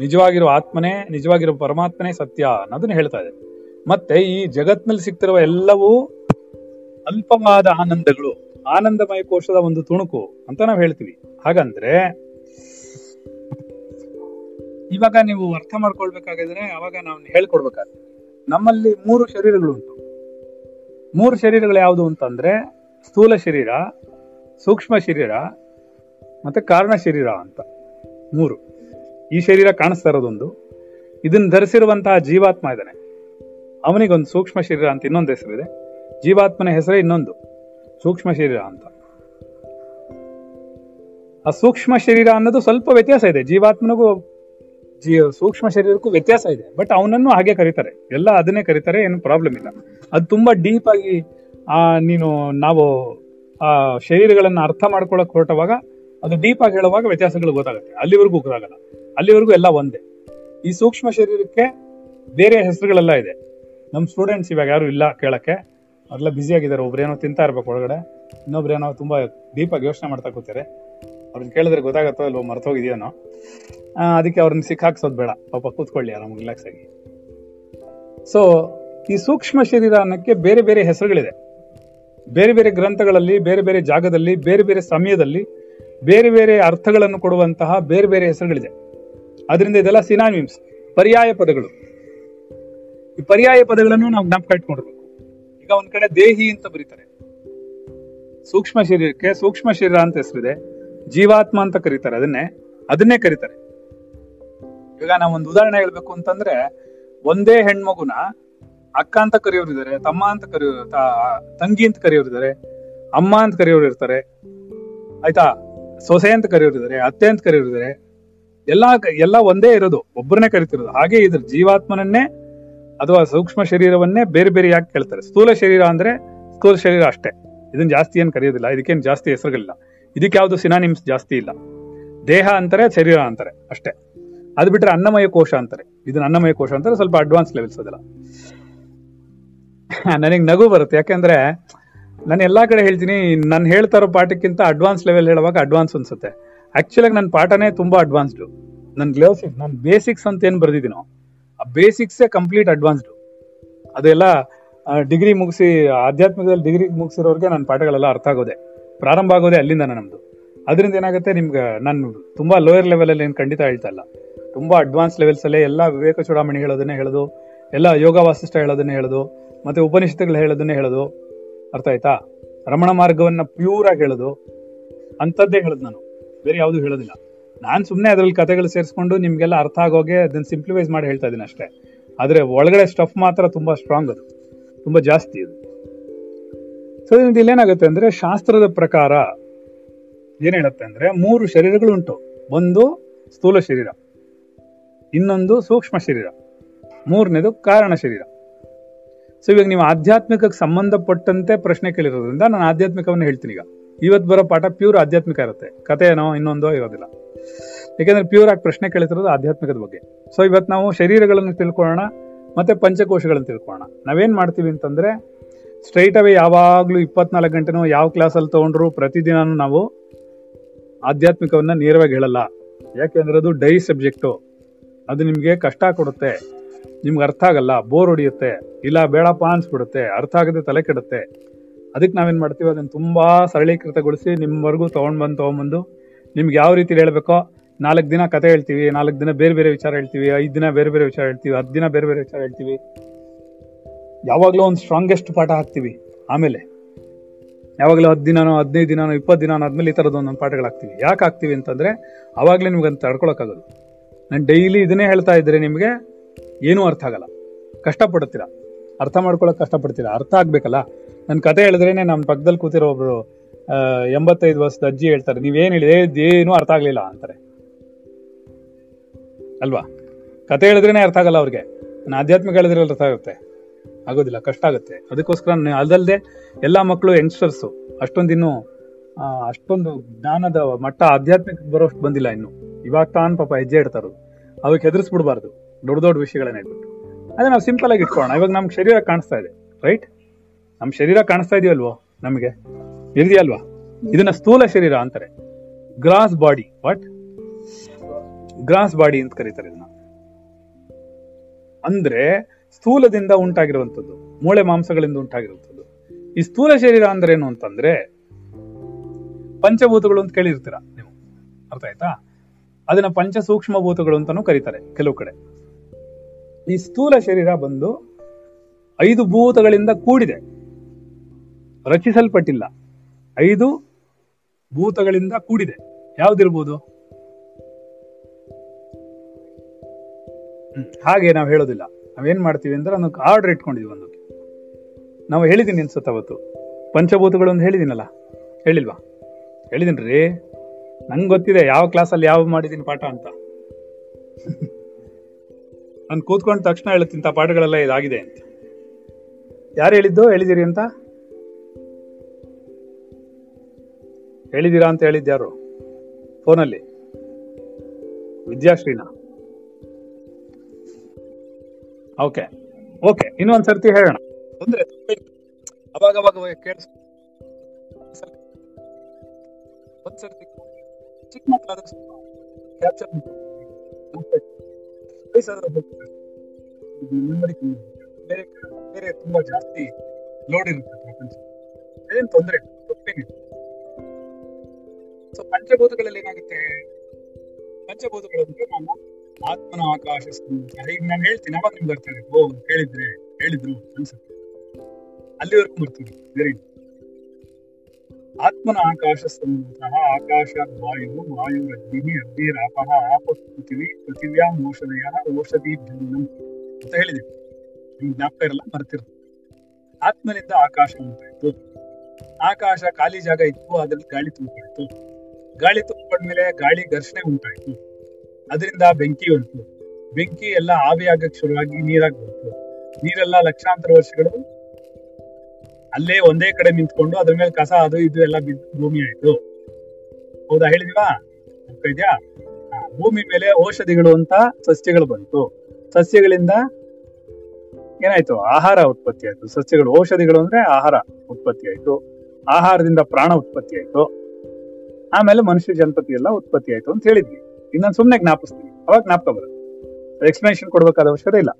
ನಿಜವಾಗಿರೋ ಆತ್ಮನೇ, ನಿಜವಾಗಿರುವ ಪರಮಾತ್ಮನೇ ಸತ್ಯ ಅನ್ನೋದನ್ನ ಹೇಳ್ತಾ ಇದೆ. ಮತ್ತೆ ಈ ಜಗತ್ನಲ್ಲಿ ಸಿಗ್ತಿರುವ ಎಲ್ಲವೂ ಅಲ್ಪವಾದ ಆನಂದಗಳು, ಆನಂದಮಯ ಕೋಶದ ಒಂದು ತುಣುಕು ಅಂತ ನಾವು ಹೇಳ್ತೀವಿ. ಹಾಗಂದ್ರೆ, ಇವಾಗ ನೀವು ಅರ್ಥ ಮಾಡ್ಕೊಳ್ಬೇಕಾಗಿದ್ರೆ ಅವಾಗ ನಾವು ಹೇಳ್ಕೊಡ್ಬೇಕಾಗ್ತದೆ ನಮ್ಮಲ್ಲಿ ಮೂರು ಶರೀರಗಳು ಉಂಟು. ಮೂರು ಶರೀರಗಳು ಯಾವುದು ಅಂತಂದ್ರೆ, ಸ್ಥೂಲ ಶರೀರ, ಸೂಕ್ಷ್ಮ ಶರೀರ, ಮತ್ತೆ ಕಾರಣ ಶರೀರ ಅಂತ. ಮೂರು. ಈ ಶರೀರ ಕಾಣಿಸ್ತಾ ಇರೋದೊಂದು. ಇದನ್ನ ಧರಿಸಿರುವಂತಹ ಜೀವಾತ್ಮ ಇದ್ದಾನೆ. ಅವನಿಗೊಂದು ಸೂಕ್ಷ್ಮ ಶರೀರ ಅಂತ ಇನ್ನೊಂದು ಹೆಸರಿದೆ ಜೀವಾತ್ಮನ ಹೆಸರೇ ಇನ್ನೊಂದು. ಸೂಕ್ಷ್ಮ ಶರೀರ ಅಂತ. ಆ ಸೂಕ್ಷ್ಮ ಶರೀರ ಅನ್ನೋದು ಸ್ವಲ್ಪ ವ್ಯತ್ಯಾಸ ಇದೆ. ಜೀವಾತ್ಮನಿಗೂ ಜೀ, ಸೂಕ್ಷ್ಮ ಶರೀರಕ್ಕೂ ವ್ಯತ್ಯಾಸ ಇದೆ. ಬಟ್ ಅವನನ್ನು ಹಾಗೆ ಕರೀತಾರೆ. ಎಲ್ಲ ಅದನ್ನೇ ಕರೀತಾರೆ, ಏನು ಪ್ರಾಬ್ಲಮ್ ಇಲ್ಲ. ಅದು ತುಂಬಾ ಡೀಪ್ ಆಗಿ, ಆ, ನೀನು, ನಾವು, ಆ, ಶರೀರಗಳನ್ನ ಅರ್ಥ ಮಾಡ್ಕೊಳಕ್ ಹೊರಟವಾಗ ಅದು ಡೀಪ್ ಆಗಿ ಹೇಳುವಾಗ ವ್ಯತ್ಯಾಸಗಳು ಗೊತ್ತಾಗುತ್ತೆ. ಅಲ್ಲಿವರೆಗೂ ಗೊತ್ತಾಗಲ್ಲ. ಅಲ್ಲಿವರೆಗೂ ಎಲ್ಲ ಒಂದೇ. ಈ ಸೂಕ್ಷ್ಮ ಶರೀರಕ್ಕೆ ಬೇರೆ ಹೆಸರುಗಳೆಲ್ಲ ಇದೆ. ನಮ್ಮ ಸ್ಟೂಡೆಂಟ್ಸ್ ಇವಾಗ ಯಾರು ಇಲ್ಲ ಕೇಳಕ್ಕೆ. ಅವರೆಲ್ಲ ಬ್ಯುಸಿ ಆಗಿದ್ದಾರೆ. ಒಬ್ರೇನೋ ತಿಂತಾ ಇರ್ಬೇಕು ಒಳಗಡೆ. ಇನ್ನೊಬ್ರೇನೋ ತುಂಬಾ ದೀಪಾಗಿ ಯೋಚನೆ ಮಾಡ್ತಾ ಕೂತಾರೆ ಅವ್ರನ್ನ ಕೇಳಿದ್ರೆ ಗೊತ್ತಾಗತ್ತೋ ಇಲ್ವೋ ಮರ್ತೋಗಿದೆಯೋನೋ ಅದಕ್ಕೆ ಅವ್ರನ್ನ ಸಿಕ್ಕಾಕ್ಸೋದು ಬೇಡ. ಪಾಪ ಕೂತ್ಕೊಳ್ಳಿ ಆರಾಮ್ ರಿಲ್ಯಾಕ್ಸ್ ಆಗಿ. ಸೊ ಈ ಸೂಕ್ಷ್ಮ ಶರೀರ ಅನ್ನಕ್ಕೆ ಬೇರೆ ಬೇರೆ ಹೆಸರುಗಳಿದೆ. ಬೇರೆ ಬೇರೆ ಗ್ರಂಥಗಳಲ್ಲಿ, ಬೇರೆ ಬೇರೆ ಜಾಗದಲ್ಲಿ, ಬೇರೆ ಬೇರೆ ಸಮಯದಲ್ಲಿ, ಬೇರೆ ಬೇರೆ ಅರ್ಥಗಳನ್ನು ಕೊಡುವಂತಹ ಬೇರೆ ಬೇರೆ ಹೆಸರುಗಳಿದೆ. ಅದರಿಂದ ಇದೆಲ್ಲ ಸಿನಾನಿಮ್ಸ್ ಪರ್ಯಾಯ ಪದಗಳು. ಈ ಪರ್ಯಾಯ ಪದಗಳನ್ನು ನಾವು ಜ್ಞಾಪಕ ಇಟ್ಕೊಂಡಿರ್ಬೇಕು ಈಗ ಒಂದ್ ಕಡೆ ದೇಹಿ ಅಂತ ಬರೀತಾರೆ. ಸೂಕ್ಷ್ಮ ಶರೀರಕ್ಕೆ ಸೂಕ್ಷ್ಮ ಶರೀರ ಅಂತ ಹೆಸರಿದೆ. ಜೀವಾತ್ಮ ಅಂತ ಕರೀತಾರೆ. ಅದನ್ನೇ ಅದನ್ನೇ ಕರೀತಾರೆ. ಈಗ ನಾವು ಒಂದು ಉದಾಹರಣೆ ಹೇಳ್ಬೇಕು ಅಂತಂದ್ರೆ, ಒಂದೇ ಹೆಣ್ಮಗುನ ಅಕ್ಕ ಅಂತ ಕರೆಯೋರು ಇದ್ದಾರೆ ತಮ್ಮ ಅಂತ ಕರೆಯೋ ತಂಗಿ ಅಂತ ಕರೆಯೋರು ಇದಾರೆ, ಅಮ್ಮ ಅಂತ ಕರೆಯೋರು ಇರ್ತಾರೆ. ಆಯ್ತಾ? ಸೊಸೆ ಅಂತ ಕರೆಯೋರು ಇದ್ದಾರೆ ಅತ್ತೆ ಅಂತ ಕರೆಯೋರು ಎಲ್ಲಾ ಎಲ್ಲ ಒಂದೇ ಇರೋದು ಒಬ್ಬರನ್ನೇ ಕರಿತಿರೋದು. ಹಾಗೆ ಇದ್ರ ಜೀವಾತ್ಮನನ್ನೇ ಅಥವಾ ಸೂಕ್ಷ್ಮ ಶರೀರವನ್ನೇ ಬೇರೆ ಬೇರೆ ಯಾಕೆ ಕೇಳ್ತಾರೆ? ಸ್ಥೂಲ ಶರೀರ ಅಂದ್ರೆ ಸ್ಥೂಲ ಶರೀರ ಅಷ್ಟೇ. ಇದನ್ನ ಜಾಸ್ತಿ ಏನ್ ಕರೆಯೋದಿಲ್ಲ. ಇದಕ್ಕೇನು ಜಾಸ್ತಿ ಹೆಸರುಗಳಿಲ್ಲ. ಇದಕ್ಕೆ ಯಾವ್ದು ಸಿನಾನಿಮ್ಸ್ ಜಾಸ್ತಿ ಇಲ್ಲ. ದೇಹ ಅಂತಾರೆ, ಶರೀರ ಅಂತಾರೆ ಅಷ್ಟೇ. ಅದು ಬಿಟ್ರೆ ಅನ್ನಮಯ ಕೋಶ ಅಂತಾರೆ. ಇದನ್ನ ಅನ್ನಮಯ ಕೋಶ ಅಂತಾರೆ, ಸ್ವಲ್ಪ ಅಡ್ವಾನ್ಸ್ ಲೆವೆಲ್ಸ್ ಅದಲ್ಲ. ನನಗೆ ನಗು ಬರುತ್ತೆ. ಯಾಕೆಂದ್ರೆ ನಾನು ಎಲ್ಲಾ ಕಡೆ ಹೇಳ್ತೀನಿ, ನಾನು ಹೇಳ್ತಾರೋ ಪಾಠಕ್ಕಿಂತ ಅಡ್ವಾನ್ಸ್ ಲೆವೆಲ್ ಹೇಳುವಾಗ ಅಡ್ವಾನ್ಸ್ ಅನ್ಸುತ್ತೆ. ಆಕ್ಚುಲಾಗಿ ನನ್ನ ಪಾಠನೇ ತುಂಬಾ ಅಡ್ವಾನ್ಸ್ಡ್ ನನ್ನ ಗ್ಲೋಸ್ ನಾನು ಬೇಸಿಕ್ಸ್ ಅಂತ ಏನು ಬರೆದಿದ್ದೀನೋ, ಆ ಬೇಸಿಕ್ಸೇ ಕಂಪ್ಲೀಟ್ ಅಡ್ವಾನ್ಸ್ಡ್ ಅದೆಲ್ಲ ಡಿಗ್ರಿ ಮುಗಿಸಿ, ಆಧ್ಯಾತ್ಮಿಕದಲ್ಲಿ ಡಿಗ್ರಿ ಮುಗಿಸಿರೋರಿಗೆ ನನ್ನ ಪಾಠಗಳೆಲ್ಲ ಅರ್ಥ ಆಗೋದೆ. ಪ್ರಾರಂಭ ಆಗೋದೆ ಅಲ್ಲಿಂದ ನಮ್ದು. ಅದರಿಂದ ಏನಾಗುತ್ತೆ, ನಿಮ್ಗೆ, ನಾನು ತುಂಬಾ ಲೋಯರ್ ಲೆವೆಲ್ ಅಲ್ಲಿ ಏನು ಖಂಡಿತ ಹೇಳ್ತಾ ಇಲ್ಲ. ತುಂಬಾ ಅಡ್ವಾನ್ಸ್ ಲೆವೆಲ್ಸ್ ಅಲ್ಲೇ ಎಲ್ಲ ವಿವೇಕ ಚೂಡಾಮಣಿ ಹೇಳೋದನ್ನೇ ಹೇಳೋದು, ಎಲ್ಲ ಯೋಗ ವಾಸಿಷ್ಠ ಹೇಳೋದನ್ನೇ ಹೇಳೋದು, ಮತ್ತೆ ಉಪನಿಷತ್ತುಗಳು ಹೇಳೋದನ್ನೇ ಹೇಳೋದು. ಅರ್ಥ ಆಯ್ತಾ? ರಮಣ ಮಾರ್ಗವನ್ನ ಪ್ಯೂರ್ ಆಗಿ ಹೇಳೋದು. ಅಂಥದ್ದೇ ಹೇಳೋದು ನಾನು. ಬೇರೆ ಯಾವುದು ಹೇಳೋದಿಲ್ಲ. ನಾನು ಸುಮ್ಮನೆ ಅದ್ರಲ್ಲಿ ಕಥೆಗಳು ಸೇರಿಸ್ಕೊಂಡು ನಿಮಗೆಲ್ಲ ಅರ್ಥ ಆಗೋಗೆ ಅದನ್ನ ಸಿಂಪ್ಲಿಫೈಸ್ ಮಾಡಿ ಹೇಳ್ತಾ ಇದ್ದೀನಿ ಅಷ್ಟೇ. ಆದ್ರೆ ಒಳಗಡೆ ಸ್ಟಫ್ ಮಾತ್ರ ತುಂಬಾ ಸ್ಟ್ರಾಂಗ್ ಅದು. ತುಂಬಾ ಜಾಸ್ತಿ ಅದು. ಸೊ ಇಲ್ಲಿ ಏನಾಗುತ್ತೆ ಅಂದ್ರೆ ಶಾಸ್ತ್ರದ ಪ್ರಕಾರ ಏನ್ ಹೇಳುತ್ತೆ ಅಂದ್ರೆ ಮೂರು ಶರೀರಗಳು ಉಂಟು ಒಂದು ಸ್ಥೂಲ ಶರೀರ, ಇನ್ನೊಂದು ಸೂಕ್ಷ್ಮ ಶರೀರ, ಮೂರನೇದು ಕಾರಣ ಶರೀರ. ಸೊ ಇವಾಗ ನೀವು ಆಧ್ಯಾತ್ಮಿಕಕ್ಕೆ ಸಂಬಂಧಪಟ್ಟಂತೆ ಪ್ರಶ್ನೆ ಕೇಳಿರೋದ್ರಿಂದ ನಾನು ಆಧ್ಯಾತ್ಮಿಕವನ್ನು ಹೇಳ್ತೀನಿ ಈಗ. ಇವತ್ತು ಬರೋ ಪಾಠ ಪ್ಯೂರ್ ಆಧ್ಯಾತ್ಮಿಕ ಇರುತ್ತೆ. ಕಥೆ ಏನೋ ಇನ್ನೊಂದೋ ಇರೋದಿಲ್ಲ. ಯಾಕೆಂದ್ರೆ ಪ್ಯೂರ್ ಆಗಿ ಪ್ರಶ್ನೆ ಕೇಳ್ತಿರೋದು ಆಧ್ಯಾತ್ಮಿಕದ ಬಗ್ಗೆ. ಸೊ ಇವತ್ತು ನಾವು ಶರೀರಗಳನ್ನು ತಿಳ್ಕೊಳ್ಳೋಣ, ಮತ್ತೆ ಪಂಚಕೋಶಗಳನ್ನು ತಿಳ್ಕೊಳ್ಳೋಣ. ನಾವೇನ್ ಮಾಡ್ತೀವಿ ಅಂತಂದ್ರೆ ಸ್ಟ್ರೈಟ್ ಅವೇ ಯಾವಾಗ್ಲೂ ಇಪ್ಪತ್ನಾಲ್ಕು ಗಂಟೆನೂ ಯಾವ ಕ್ಲಾಸಲ್ಲಿ ತಗೊಂಡ್ರು ಪ್ರತಿದಿನನೂ ನಾವು ಆಧ್ಯಾತ್ಮಿಕವನ್ನ ನೇರವಾಗಿ ಹೇಳಲ್ಲ. ಯಾಕೆಂದ್ರೆ ಅದು ಡೈ ಸಬ್ಜೆಕ್ಟು ಅದು ನಿಮ್ಗೆ ಕಷ್ಟ ಕೊಡುತ್ತೆ. ನಿಮ್ಗೆ ಅರ್ಥ ಆಗಲ್ಲ ಬೋರ್ ಹೊಡಿಯುತ್ತೆ. ಇಲ್ಲ, ಬೇಡಪ್ಪ ಅನ್ಸ್ಬಿಡುತ್ತೆ. ಅರ್ಥ ಆಗದೆ ತಲೆ ಕೆಡುತ್ತೆ. ಅದಕ್ಕೆ ನಾವೇನ್ ಮಾಡ್ತೀವಿ? ಅದನ್ನ ತುಂಬಾ ಸರಳೀಕೃತಗೊಳಿಸಿ ನಿಮ್ಮವರೆಗೂ ತಗೊಂಡ್ ಬಂದು ನಿಮ್ಗೆ ಯಾವ ರೀತಿ ಹೇಳ್ಬೇಕೋ, ನಾಲ್ಕು ದಿನ ಕತೆ ಹೇಳ್ತೀವಿ, ನಾಲ್ಕು ದಿನ ಬೇರೆ ಬೇರೆ ವಿಚಾರ ಹೇಳ್ತೀವಿ, ಐದು ದಿನ ಬೇರೆ ಬೇರೆ ವಿಚಾರ ಹೇಳ್ತೀವಿ ಹತ್ತು ದಿನ ಬೇರೆ ಬೇರೆ ವಿಚಾರ ಹೇಳ್ತೀವಿ. ಯಾವಾಗಲೂ ಒಂದು ಸ್ಟ್ರಾಂಗೆಸ್ಟ್ ಪಾಠ ಹಾಕ್ತೀವಿ, ಆಮೇಲೆ. ಯಾವಾಗಲೂ ಹತ್ತು ದಿನನೋ, ಹದಿನೈದು ದಿನನೋ ಇಪ್ಪತ್ತು ದಿನ ಆದ್ಮೇಲೆ ಈ ಥರದ ಒಂದೊಂದು ಪಾಠಗಳು ಹಾಕ್ತೀವಿ. ಯಾಕೆ ಹಾಕ್ತೀವಿ ಅಂತಂದ್ರೆ ಆವಾಗಲೇ ನಿಮ್ಗೆ ಅಂತ ತಡ್ಕೊಳಕ್ಕಾಗಲ್ಲ ನಾನು ಡೈಲಿ ಇದನ್ನೇ ಹೇಳ್ತಾ ಇದ್ರೆ ನಿಮಗೆ ಏನೂ ಅರ್ಥ ಆಗಲ್ಲ. ಕಷ್ಟಪಡ್ತೀರಾ? ಅರ್ಥ ಮಾಡ್ಕೊಳಕ್ಕೆ ಕಷ್ಟಪಡ್ತೀರಾ? ಅರ್ಥ ಆಗ್ಬೇಕಲ್ಲ? ನನ್ನ ಕತೆ ಹೇಳಿದ್ರೇನೆ ನಮ್ಮ ಪಕ್ಕದಲ್ಲಿ ಕೂತಿರೋ ಒಬ್ರು ಎಂಬತ್ತೈದು ವರ್ಷದ ಅಜ್ಜಿ ಹೇಳ್ತಾರೆ, ನೀವೇನು ಹೇಳಿದೆ ಏನು ಅರ್ಥ ಆಗ್ಲಿಲ್ಲ ಅಂತಾರೆ. ಅಲ್ವಾ? ಕತೆ ಹೇಳಿದ್ರೇನೆ ಅರ್ಥ ಆಗಲ್ಲ ಅವ್ರಿಗೆ. ನಾನು ಆಧ್ಯಾತ್ಮಿಕ ಹೇಳಿದ್ರೆ ಅರ್ಥ ಆಗುತ್ತೆ. ಆಗೋದಿಲ್ಲ, ಕಷ್ಟ ಆಗುತ್ತೆ. ಅದಕ್ಕೋಸ್ಕರ ನಾನು ಅದಲ್ಲದೆ ಎಲ್ಲಾ ಮಕ್ಕಳು ಯಂಗ್ಸ್ಟರ್ಸು ಅಷ್ಟೊಂದು ಇನ್ನೂ ಅಷ್ಟೊಂದು ಜ್ಞಾನದ ಮಟ್ಟ ಆಧ್ಯಾತ್ಮಿಕ ಬರೋಷ್ಟು ಬಂದಿಲ್ಲ ಇನ್ನು. ಇವಾಗ ತಾನು ಪಾಪ ಹೆಜ್ಜೆ ಇಡ್ತಾರು. ಅವಾಗ ಹೆದರ್ಸ್ಬಿಡ್ಬಾರ್ದು. ದೊಡ್ಡ ದೊಡ್ಡ ವಿಷಯಗಳನ್ನ ಹೇಳ್ಬಿಟ್ಟು. ಅದೇ ನಾವು ಸಿಂಪಲ್ ಆಗಿ ಇಟ್ಕೊಳ್ಳೋಣ. ಇವಾಗ ನಮ್ ಶರೀರ ಕಾಣಿಸ್ತಾ ಇದೆ ರೈಟ್ ನಮ್ ಶರೀರ ಕಾಣಿಸ್ತಾ ಇದೆಯಲ್ವೋ ನಮಗೆ? ಇದೆಯಲ್ವಾ ಇದನ್ನ ಸ್ಥೂಲ ಶರೀರ ಅಂತಾರೆ. Gross body what gross body ಅಂತ ಕರೀತಾರೆ ಇದನ್ನ. ಅಂದ್ರೆ ಸ್ಥೂಲದಿಂದ ಉಂಟಾಗಿರುವಂಥದ್ದು, ಮೂಳೆ ಮಾಂಸಗಳಿಂದ ಉಂಟಾಗಿರುವಂಥದ್ದು. ಈ ಸ್ಥೂಲ ಶರೀರ ಅಂದ್ರೆ ಏನು ಅಂತಂದ್ರೆ ಪಂಚಭೂತಗಳು ಅಂತ ಕೇಳಿರ್ತೀರ ನೀವು? ಅರ್ಥ ಆಯ್ತಾ? ಅದನ್ನ ಪಂಚ ಸೂಕ್ಷ್ಮ ಭೂತಗಳು ಅಂತಾನೂ ಕರೀತಾರೆ ಕೆಲವು ಕಡೆ. ಈ ಸ್ಥೂಲ ಶರೀರ ಬಂದು ಐದು ಭೂತಗಳಿಂದ ಕೂಡಿದೆ. ರಚಿಸಲ್ಪಟ್ಟಿಲ್ಲ. ಐದು ಭೂತಗಳಿಂದ ಕೂಡಿದೆ. ಯಾವ್ದಿರ್ಬೋದು. ಹಾಗೆ ನಾವು ಹೇಳೋದಿಲ್ಲ. ನಾವೇನ್ ಮಾಡ್ತೀವಿ ಅಂದ್ರೆ ಅದಕ್ಕೆ ಆರ್ಡರ್ ಇಟ್ಕೊಂಡಿದ್ವಿ ಒಂದು ನಾವು ಹೇಳಿದ್ದೀನಿ ಅನ್ಸುತ್ತೆ ಅವತ್ತು. ಪಂಚಭೂತಗಳು ಅಂತ ಹೇಳಿದ್ದೀನಲ್ಲ ಹೇಳಿಲ್ವಾ? ಹೇಳಿದೀನ್ರಿ. ನಂಗೆ ಗೊತ್ತಿದೆ ಯಾವ ಕ್ಲಾಸಲ್ಲಿ ಯಾವ ಮಾಡಿದ್ದೀನಿ ಪಾಠ ಅಂತ. ನಾನು ಕೂತ್ಕೊಂಡ ತಕ್ಷಣ ಹೇಳುತ್ತಿಂತ ಪಾಠಗಳೆಲ್ಲ ಇದಾಗಿದೆ ಅಂತ. ಯಾರು ಹೇಳಿದ್ದು ಹೇಳಿದಿರಿ ಅಂತ? ಹೇಳಿದೀರಾ ಅಂತ ಹೇಳಿದ್ಯಾರು ಫೋನಲ್ಲಿ? ವಿದ್ಯಾಶ್ರೀನಾ ಓಕೆ. ಓಕೆ, ಇನ್ನೊಂದ್ ಸರ್ತಿ ಹೇಳೋಣ. ತೊಂದ್ರೆ. ಅವಾಗ ಅವಾಗ ಕೇಳಿಸ್ ಒಂದ್ ಸರ್ತಿ ಚಿಕ್ಕ ಮಕ್ಕಳಾದ್ರೆ ಕ್ಯಾಪ್ಚರ್ ಬೇರೆ ಬೇರೆ ತುಂಬಾ ಜಾಸ್ತಿ ಲೋಡ್ ಇರುತ್ತೆ ಏನ್ ತೊಂದ್ರೆ ಸೊ ಪಂಚಭೂತಗಳಲ್ಲಿ ಏನಾಗುತ್ತೆ? ಪಂಚಭೂತಗಳಂದ್ರೆ ನಾನು ಆತ್ಮನ ಆಕಾಶ ಈಗ ನಾನು ಹೇಳ್ತೀನಿ, ಅವಾಗ ನಿಮ್ಗೆ ಆಗುತ್ತೆ. ಓ, ಹೇಳಿದ್ರೆ, ಹೇಳಿದ್ರು ಅನ್ಸುತ್ತೆ. ಅಲ್ಲಿವರೆಗೂ ಬರ್ತೀವಿ ವೆರಿ ಆತ್ಮನ ಆಕಾಶ ಸಂಬಂಧ ಆಕಾಶ, ವಾಯು ವಾಯು, ಅಗ್ನಿ ಅಗ್ನಿರಾಪಃ ಆಪ ಪೃಥಿವಿ, ಪೃಥಿವ್ಯಾಂ ಔಷಧಯ ಔಷಧಿ ಭಿನ್ನಂ ಅಂತ ಹೇಳಿದೆ. ನಿಮ್ಗೆ ಜ್ಞಾಪಕ ಇರಲ್ಲ ಮರ್ತಿರುತ್ತೆ ಆತ್ಮನಿಂದ ಆಕಾಶ ಉಂಟಾಯ್ತು. ಆಕಾಶ ಖಾಲಿ ಜಾಗ ಇತ್ತು, ಅದ್ರಲ್ಲಿ ಗಾಳಿ ತುಂಬಿಕೊಳ್ತು ಗಾಳಿ ತುಂಬಿಕೊಂಡ್ಮೇಲೆ ಗಾಳಿ ಘರ್ಷಣೆ ಉಂಟಾಯ್ತು. ಅದರಿಂದ ಬೆಂಕಿ ಉಂಟು. ಬೆಂಕಿ ಎಲ್ಲ ಆವಿಯಾಗಕ್ಕೆ ಶುರುವಾಗಿ ನೀರಾಗಿ ಬಂತು ನೀರೆಲ್ಲ ಲಕ್ಷಾಂತರ ವರ್ಷಗಳು ಅಲ್ಲೇ ಒಂದೇ ಕಡೆ ನಿಂತ್ಕೊಂಡು ಅದ್ರ ಮೇಲೆ ಕಸ ಅದು ಇದು ಎಲ್ಲ ಬಿದ್ದು ಭೂಮಿ ಆಯ್ತು. ಹೌದಾ ಹೇಳಿದೀವಾ? ಇದೆಯಾ? ಭೂಮಿ ಮೇಲೆ ಔಷಧಿಗಳು ಅಂತ ಸಸ್ಯಗಳು ಬಂತು. ಸಸ್ಯಗಳಿಂದ ಏನಾಯ್ತು? ಆಹಾರ ಉತ್ಪತ್ತಿ ಆಯ್ತು. ಸಸ್ಯಗಳು ಔಷಧಿಗಳು ಅಂದ್ರೆ ಆಹಾರ ಉತ್ಪತ್ತಿ ಆಯ್ತು. ಆಹಾರದಿಂದ ಪ್ರಾಣ ಉತ್ಪತ್ತಿ ಆಯ್ತು. ಆಮೇಲೆ ಮನುಷ್ಯ ಜನಪತಿ ಎಲ್ಲ ಉತ್ಪತ್ತಿ ಆಯ್ತು ಅಂತ ಹೇಳಿದ್ವಿ. ಇನ್ನೊಂದು ಸುಮ್ಮನೆ ಜ್ಞಾಪಿಸ್ತೀವಿ ಅವಾಗ ಜ್ಞಾಪಕ ಬರುತ್ತೆ. ಎಕ್ಸ್ಪ್ಲನೇಷನ್ ಕೊಡ್ಬೇಕಾದ ಅವಶ್ಯಕತೆ ಇಲ್ಲ.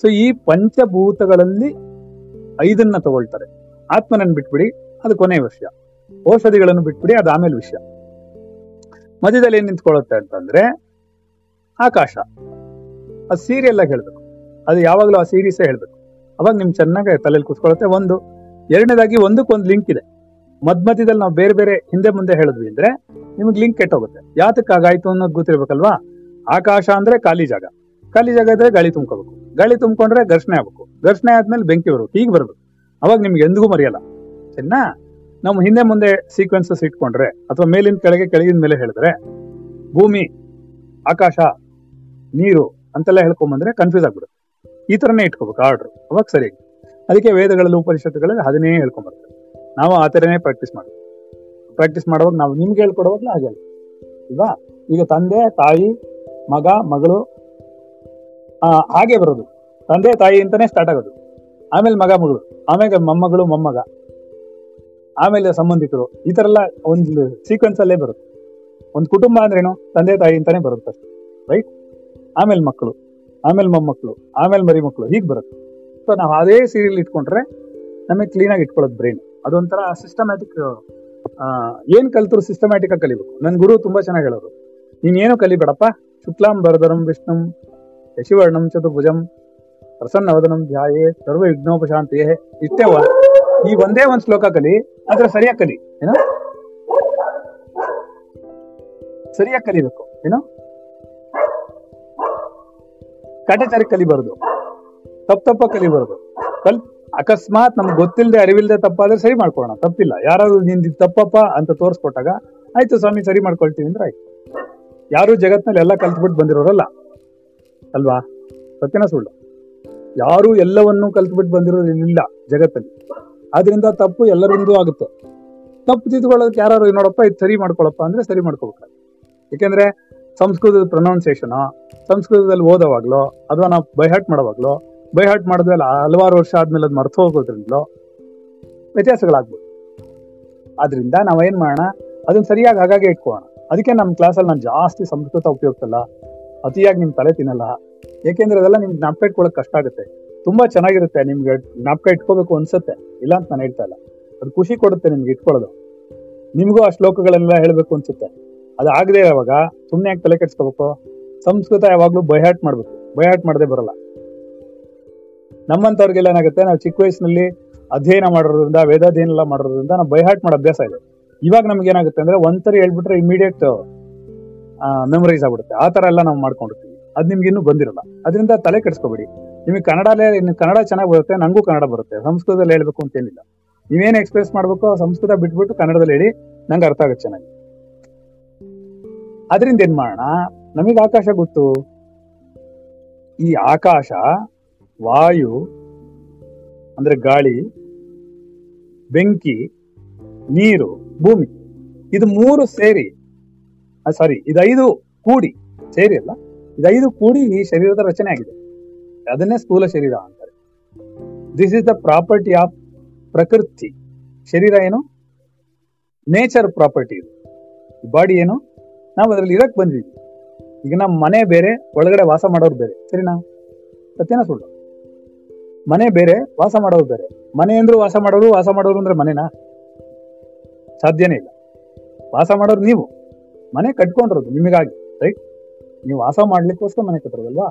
ಸೊ ಈ ಪಂಚಭೂತಗಳಲ್ಲಿ ಐದನ್ನ ತಗೊಳ್ತಾರೆ. ಆತ್ಮನನ್ನು ಬಿಟ್ಬಿಡಿ, ಅದು ಕೊನೆಯ ವಿಷಯ. ಔಷಧಿಗಳನ್ನು ಬಿಟ್ಬಿಡಿ, ಅದು ಆಮೇಲೆ ವಿಷಯ. ಮಧ್ಯದಲ್ಲಿ ಏನ್ ನಿಂತ್ಕೊಳ್ಳುತ್ತೆ ಅಂತಂದ್ರೆ, ಆಕಾಶ. ಆ ಸೀರಿಯಲ್ ಆಗಿ ಹೇಳ್ಬೇಕು. ಅದು ಯಾವಾಗಲೂ ಆ ಸೀರೀಸೇ ಹೇಳ್ಬೇಕು. ಅವಾಗ ನಿಮ್ ಚೆನ್ನಾಗಿ ತಲೆಯಲ್ಲಿ ಕೂತ್ಕೊಳ್ಳುತ್ತೆ. ಒಂದು, ಎರಡನೇದಾಗಿ ಒಂದಕ್ಕೊಂದು ಲಿಂಕ್ ಇದೆ. ಮಧ್ಯ ಮಧ್ಯದಲ್ಲಿ ನಾವು ಬೇರೆ ಬೇರೆ ಹಿಂದೆ ಮುಂದೆ ಹೇಳಿದ್ವಿ ಅಂದ್ರೆ ನಿಮ್ಗೆ ಲಿಂಕ್ ಕೆಟ್ಟೋಗುತ್ತೆ. ಯಾತಕ್ಕೆ ಆಗಾಯ್ತು ಅನ್ನೋದು ಗೊತ್ತಿರ್ಬೇಕಲ್ವಾ? ಆಕಾಶ ಅಂದ್ರೆ ಖಾಲಿ ಜಾಗ. ಖಾಲಿ ಜಾಗ ಇದ್ರೆ ಗಾಳಿ ತುಂಬ್ಕೋಬೇಕು. ಗಾಳಿ ತುಂಬ್ಕೊಂಡ್ರೆ ಘರ್ಷಣೆ ಆಗ್ಬೇಕು. ಘರ್ಷಣೆ ಆದ್ಮೇಲೆ ಬೆಂಕಿ ಬರಬೇಕು ಹೀಗೆ ಬರ್ಬೇಕು. ಅವಾಗ ನಿಮ್ಗೆ ಎಂದಿಗೂ ಮರೆಯಲ್ಲ. ಸರಿನಾ? ನಾವು ಹಿಂದೆ ಮುಂದೆ ಸೀಕ್ವೆನ್ಸಸ್ ಇಟ್ಕೊಂಡ್ರೆ ಅಥವಾ ಮೇಲಿನ ಕೆಳಗೆ ಕೆಳಗಿನ ಮೇಲೆ ಹೇಳಿದ್ರೆ ಭೂಮಿ, ಆಕಾಶ, ನೀರು ಅಂತೆಲ್ಲ ಹೇಳ್ಕೊಂಬಂದ್ರೆ ಕನ್ಫ್ಯೂಸ್ ಆಗ್ಬಿಡುತ್ತೆ. ಈ ತರನೇ ಇಟ್ಕೋಬೇಕು ಆರ್ಡರ್ ಅವಾಗ ಸರಿ ಅದಕ್ಕೆ ವೇದಗಳಲ್ಲಿ, ಉಪನಿಷತ್ತುಗಳಲ್ಲಿ ಅದನ್ನೇ ಹೇಳ್ಕೊಂಬರ್ತಾರೆ. ನಾವು ಆ ಥರನೇ ಪ್ರಾಕ್ಟೀಸ್ ಮಾಡ್ತೀವಿ ಪ್ರಾಕ್ಟೀಸ್ ಮಾಡುವಾಗ ನಾವು ನಿಮ್ಗೆ ಹೇಳ್ಕೊಡುವಾಗಲೂ ಹಾಗೆ ಅಲ್ವಾ ಈಗ ತಂದೆ, ತಾಯಿ, ಮಗ, ಮಗಳು ಹಾಗೆ ಬರೋದು. ತಂದೆ, ತಾಯಿ ಅಂತಾನೆ ಸ್ಟಾರ್ಟ್ ಆಗೋದು. ಆಮೇಲೆ ಮಗ, ಮಗಳು, ಆಮೇಲೆ ಮೊಮ್ಮಗಳು, ಮೊಮ್ಮಗ, ಆಮೇಲೆ ಸಂಬಂಧಿಕರು, ಈ ತರ ಎಲ್ಲ ಒಂದು ಸೀಕ್ವೆನ್ಸ್ ಅಲ್ಲೇ ಬರುತ್ತೆ. ಒಂದು ಕುಟುಂಬ ಅಂದ್ರೇನು? ತಂದೆ, ತಾಯಿ ಅಂತಾನೆ ಬರುತ್ತೆ ಅಷ್ಟೇ. ರೈಟ್ ಆಮೇಲೆ ಮಕ್ಕಳು, ಆಮೇಲೆ ಮೊಮ್ಮಕ್ಕಳು, ಆಮೇಲೆ ಮರಿ ಮಕ್ಕಳು ಹೀಗೆ ಬರುತ್ತೆ. ಸೊ ನಾವು ಅದೇ ಸೀರಿಯಲ್ ಇಟ್ಕೊಂಡ್ರೆ ನಮಗೆ ಕ್ಲೀನಾಗಿ ಇಟ್ಕೊಳ್ಳೋದು ಬ್ರೈನ್ ಅದೊಂಥರ ಸಿಸ್ಟಮ್ಯಾಟಿಕ್ ಏನ್ ಕಲ್ತರು ಸಿಸ್ಟಮ್ಯಾಟಿಕ್ ಆಗಿ ಕಲಿಬೇಕು. ನನ್ನ ಗುರು ತುಂಬಾ ಚೆನ್ನಾಗಿ ಹೇಳೋರು. ನೀನ್ ಏನು ಕಲಿಬೇಡಪ್ಪ. ಶುಕ್ಲಾಂ ಬರದರಂ ವಿಷ್ಣುಂ, ಯಶಿವರ್ಣಂ, ಚತುರ್ಭುಜಂ, ಪ್ರಸನ್ನವದನಂ, ಧ್ಯಾಯೇ, ಸರ್ವ ವಿಘ್ನೋಪಶಾಂತಿಯೇ ಇಷ್ಟೇ ಈ ಒಂದೇ ಒಂದ್ ಶ್ಲೋಕ ಕಲಿ ಆದ್ರೆ ಸರಿಯಾಗಿ ಕಲಿ, ಏನೋ? ಸರಿಯಾಗಿ ಕಲಿಬೇಕು, ಏನೋ? ಕಾಟಾಚಾರಿ ಕಲಿಬಾರದು. ತಪ್ಪ ತಪ್ಪ ಕಲಿಬಾರದು. ಕಲ್ ಅಕಸ್ಮಾತ್ ನಮ್ಗೆ ಗೊತ್ತಿಲ್ಲದೆ ಅರಿವಿಲ್ಲದೆ ತಪ್ಪಾದ್ರೆ ಸರಿ ಮಾಡ್ಕೊಳ್ಳೋಣ. ತಪ್ಪಿಲ್ಲ. ಯಾರಾದ್ರೂ ನಿಂದ ತಪ್ಪಪ್ಪ ಅಂತ ತೋರಿಸ್ಕೊಟ್ಟಾಗ, ಆಯ್ತು ಸ್ವಾಮಿ, ಸರಿ ಮಾಡ್ಕೊಳ್ತೀವಿ ಅಂದ್ರೆ ಆಯ್ತು. ಯಾರು ಜಗತ್ನಲ್ಲಿ ಎಲ್ಲ ಕಲ್ತ್ಬಿಟ್ಟು ಬಂದಿರೋರಲ್ಲ. ಅಲ್ವಾ? ಸತ್ಯನ ಸುಳ್ಳು. ಯಾರು ಎಲ್ಲವನ್ನೂ ಕಲ್ತ್ಬಿಟ್ಟು ಬಂದಿರೋದಿಲ್ಲ ಜಗತ್ತಲ್ಲಿ. ಆದ್ರಿಂದ ತಪ್ಪು ಎಲ್ಲರಿಂದೂ ಆಗುತ್ತೆ. ತಪ್ಪು ತಿದ್ಕೊಳ್ಳೋದಕ್ಕೆ ಯಾರು ನೋಡಪ್ಪ, ಇದು ಸರಿ ಮಾಡ್ಕೊಳಪ್ಪ ಅಂದ್ರೆ ಸರಿ ಮಾಡ್ಕೋಬೇಕು ಯಾಕೆಂದ್ರೆ ಸಂಸ್ಕೃತದ ಪ್ರೊನೌನ್ಸಿಯೇಷನ್ ಸಂಸ್ಕೃತದಲ್ಲಿ ಓದೋವಾಗ್ಲೋ, ಅಥವಾ ನಾವು ಬೈಹಾಟ್ ಮಾಡೋವಾಗ್ಲೋ ಬೈಹಾಟ್ ಮಾಡಿದ್ಮೇಲೆ ಹಲವಾರು ವರ್ಷ ಆದ್ಮೇಲೆ ಅದು ಮರ್ತು ಹೋಗೋದ್ರಿಂದಲೋ ವ್ಯತ್ಯಾಸಗಳಾಗ್ಬೋದು. ಆದ್ರಿಂದ ನಾವೇನ್ ಮಾಡೋಣ, ಅದನ್ನ ಸರಿಯಾಗಿ ಹಾಗಾಗಿ ಇಟ್ಕೋಣ ಅದಕ್ಕೆ ನಮ್ಮ ಕ್ಲಾಸಲ್ಲಿ ನಾನು ಜಾಸ್ತಿ ಸಂಸ್ಕೃತ ಉಪಯೋಗಿಸಲ್ಲ ಅತಿಯಾಗಿ ನಿಮ್ ತಲೆ ತಿನ್ನಲ್ಲ. ಏಕೆಂದ್ರೆ ಅದೆಲ್ಲ ನಿಮ್ಗೆ ಜ್ಞಾಪಕ ಇಟ್ಕೊಳ್ಳೋಕೆ ಕಷ್ಟ ಆಗುತ್ತೆ. ತುಂಬಾ ಚೆನ್ನಾಗಿರುತ್ತೆ, ನಿಮ್ಗೆ ಜ್ಞಾಪಕ ಇಟ್ಕೋಬೇಕು ಅನ್ಸುತ್ತೆ. ಇಲ್ಲ ಅಂತ ನಾನು ಹೇಳ್ತಾ ಇಲ್ಲ. ಅದು ಖುಷಿ ಕೊಡುತ್ತೆ ನಿಮ್ಗೆ ಇಟ್ಕೊಳ್ಳೋದು. ನಿಮಗೂ ಆ ಶ್ಲೋಕಗಳನ್ನೆಲ್ಲ ಹೇಳ್ಬೇಕು ಅನ್ಸುತ್ತೆ. ಅದು ಆಗದೆ ಇರೋವಾಗ ಸುಮ್ಮನೆ ಯಾಕೆ ತಲೆ ಕೆಡ್ಸ್ಕೋಬೇಕು? ಸಂಸ್ಕೃತ ಯಾವಾಗ್ಲೂ ಬೈಹಾಟ್ ಮಾಡ್ಬೇಕು. ಬೈಹಾಟ್ ಮಾಡದೆ ಬರಲ್ಲ. ನಮ್ಮಂತವ್ರಿಗೆಲ್ಲ ಏನಾಗುತ್ತೆ? ನಾವು ಚಿಕ್ಕ ವಯಸ್ಸಿನಲ್ಲಿ ಅಧ್ಯಯನ ಮಾಡೋದ್ರಿಂದ ವೇದಾಧ್ಯಯನ ಎಲ್ಲ ಮಾಡೋದ್ರಿಂದ ನಾವು ಬೈಹಾಟ್ ಮಾಡೋ ಅಭ್ಯಾಸ ಇದೆ. ಇವಾಗ ನಮ್ಗೆ ಏನಾಗುತ್ತೆ ಅಂದ್ರೆ ಒಂದ್ಸರಿ ಹೇಳ್ಬಿಟ್ರೆ ಇಮಿಡಿಯೇಟ್ ಮೆಮೊರೈಸ್ ಆಗ್ಬಿಡುತ್ತೆ. ಆ ತರ ಎಲ್ಲ ನಾವು ಮಾಡ್ಕೊಂಡಿರ್ತೀವಿ. ಅದ್ ನಿಮ್ಗೆ ಇನ್ನೂ ಬಂದಿರಲ್ಲ. ಅದರಿಂದ ತಲೆ ಕೆಡಿಸ್ಕೋಬೇಡಿ. ನಿಮಗೆ ಕನ್ನಡಲೇ ಇನ್ನು ಕನ್ನಡ ಚೆನ್ನಾಗಿ ಬರುತ್ತೆ, ನಂಗೂ ಕನ್ನಡ ಬರುತ್ತೆ. ಸಂಸ್ಕೃತದಲ್ಲಿ ಹೇಳ್ಬೇಕು ಅಂತ ಏನಿಲ್ಲ. ನೀವೇನ್ ಎಕ್ಸ್ಪ್ರೆಸ್ ಮಾಡ್ಬೇಕು, ಸಂಸ್ಕೃತ ಬಿಟ್ಬಿಟ್ಟು ಕನ್ನಡದಲ್ಲಿ ಹೇಳಿ, ನಂಗೆ ಅರ್ಥ ಆಗುತ್ತೆ ಚೆನ್ನಾಗಿ. ಅದರಿಂದ ಏನ್ ಮಾಡೋಣ? ನಮಗೆ ಆಕಾಶ ಗೊತ್ತು. ಈ ಆಕಾಶ ವಾಯು, ಅಂದ್ರೆ ಗಾಳಿ, ಬೆಂಕಿ, ನೀರು, ಭೂಮಿ. ಇದು ಮೂರು ಸೇರಿ ಸಾರಿ ಇದೈದು ಕೂಡಿ, ಸೇರಿ ಅಲ್ಲ? ಇದೈದು ಕೂಡಿ ಈ ಶರೀರದ ರಚನೆ ಆಗಿದೆ. ಅದನ್ನೇ ಸ್ಥೂಲ ಶರೀರ ಅಂತಾರೆ. This is the property of ಪ್ರಕೃತಿ. ಶರೀರ ಏನು? ನೇಚರ್ ಪ್ರಾಪರ್ಟಿ ಇದು. ಬಾಡಿ ಏನು? ನಾವು ಅದರಲ್ಲಿ ಇರಕ್ ಬಂದಿದ್ವಿ ಈಗ ನಮ್ಮ ಮನೆ ಬೇರೆ, ಒಳಗಡೆ ವಾಸ ಮಾಡೋರು ಬೇರೆ. ಸರಿನಾ? ಸತ್ಯನ ಸುಳ್ಳು? ಮನೆ ಬೇರೆ, ವಾಸ ಮಾಡೋರು ಬೇರೆ. ಮನೆ ಅಂದ್ರೂ ವಾಸ ಮಾಡೋರು ವಾಸ ಮಾಡೋರು ಅಂದ್ರೆ ಮನೆನಾ? ಸಾಧ್ಯನೇ ಇಲ್ಲ. ವಾಸ ಮಾಡೋರು ನೀವು. ಮನೆ ಕಟ್ಕೊಂಡಿರೋದು ನಿಮಗಾಗಿ ರೈಟ್ ನೀವು ವಾಸ ಮಾಡ್ಲಿಕ್ಕೋಸ್ಕರ ಮನೆ ಕಟ್ಟಿರೋದಲ್ವಾ?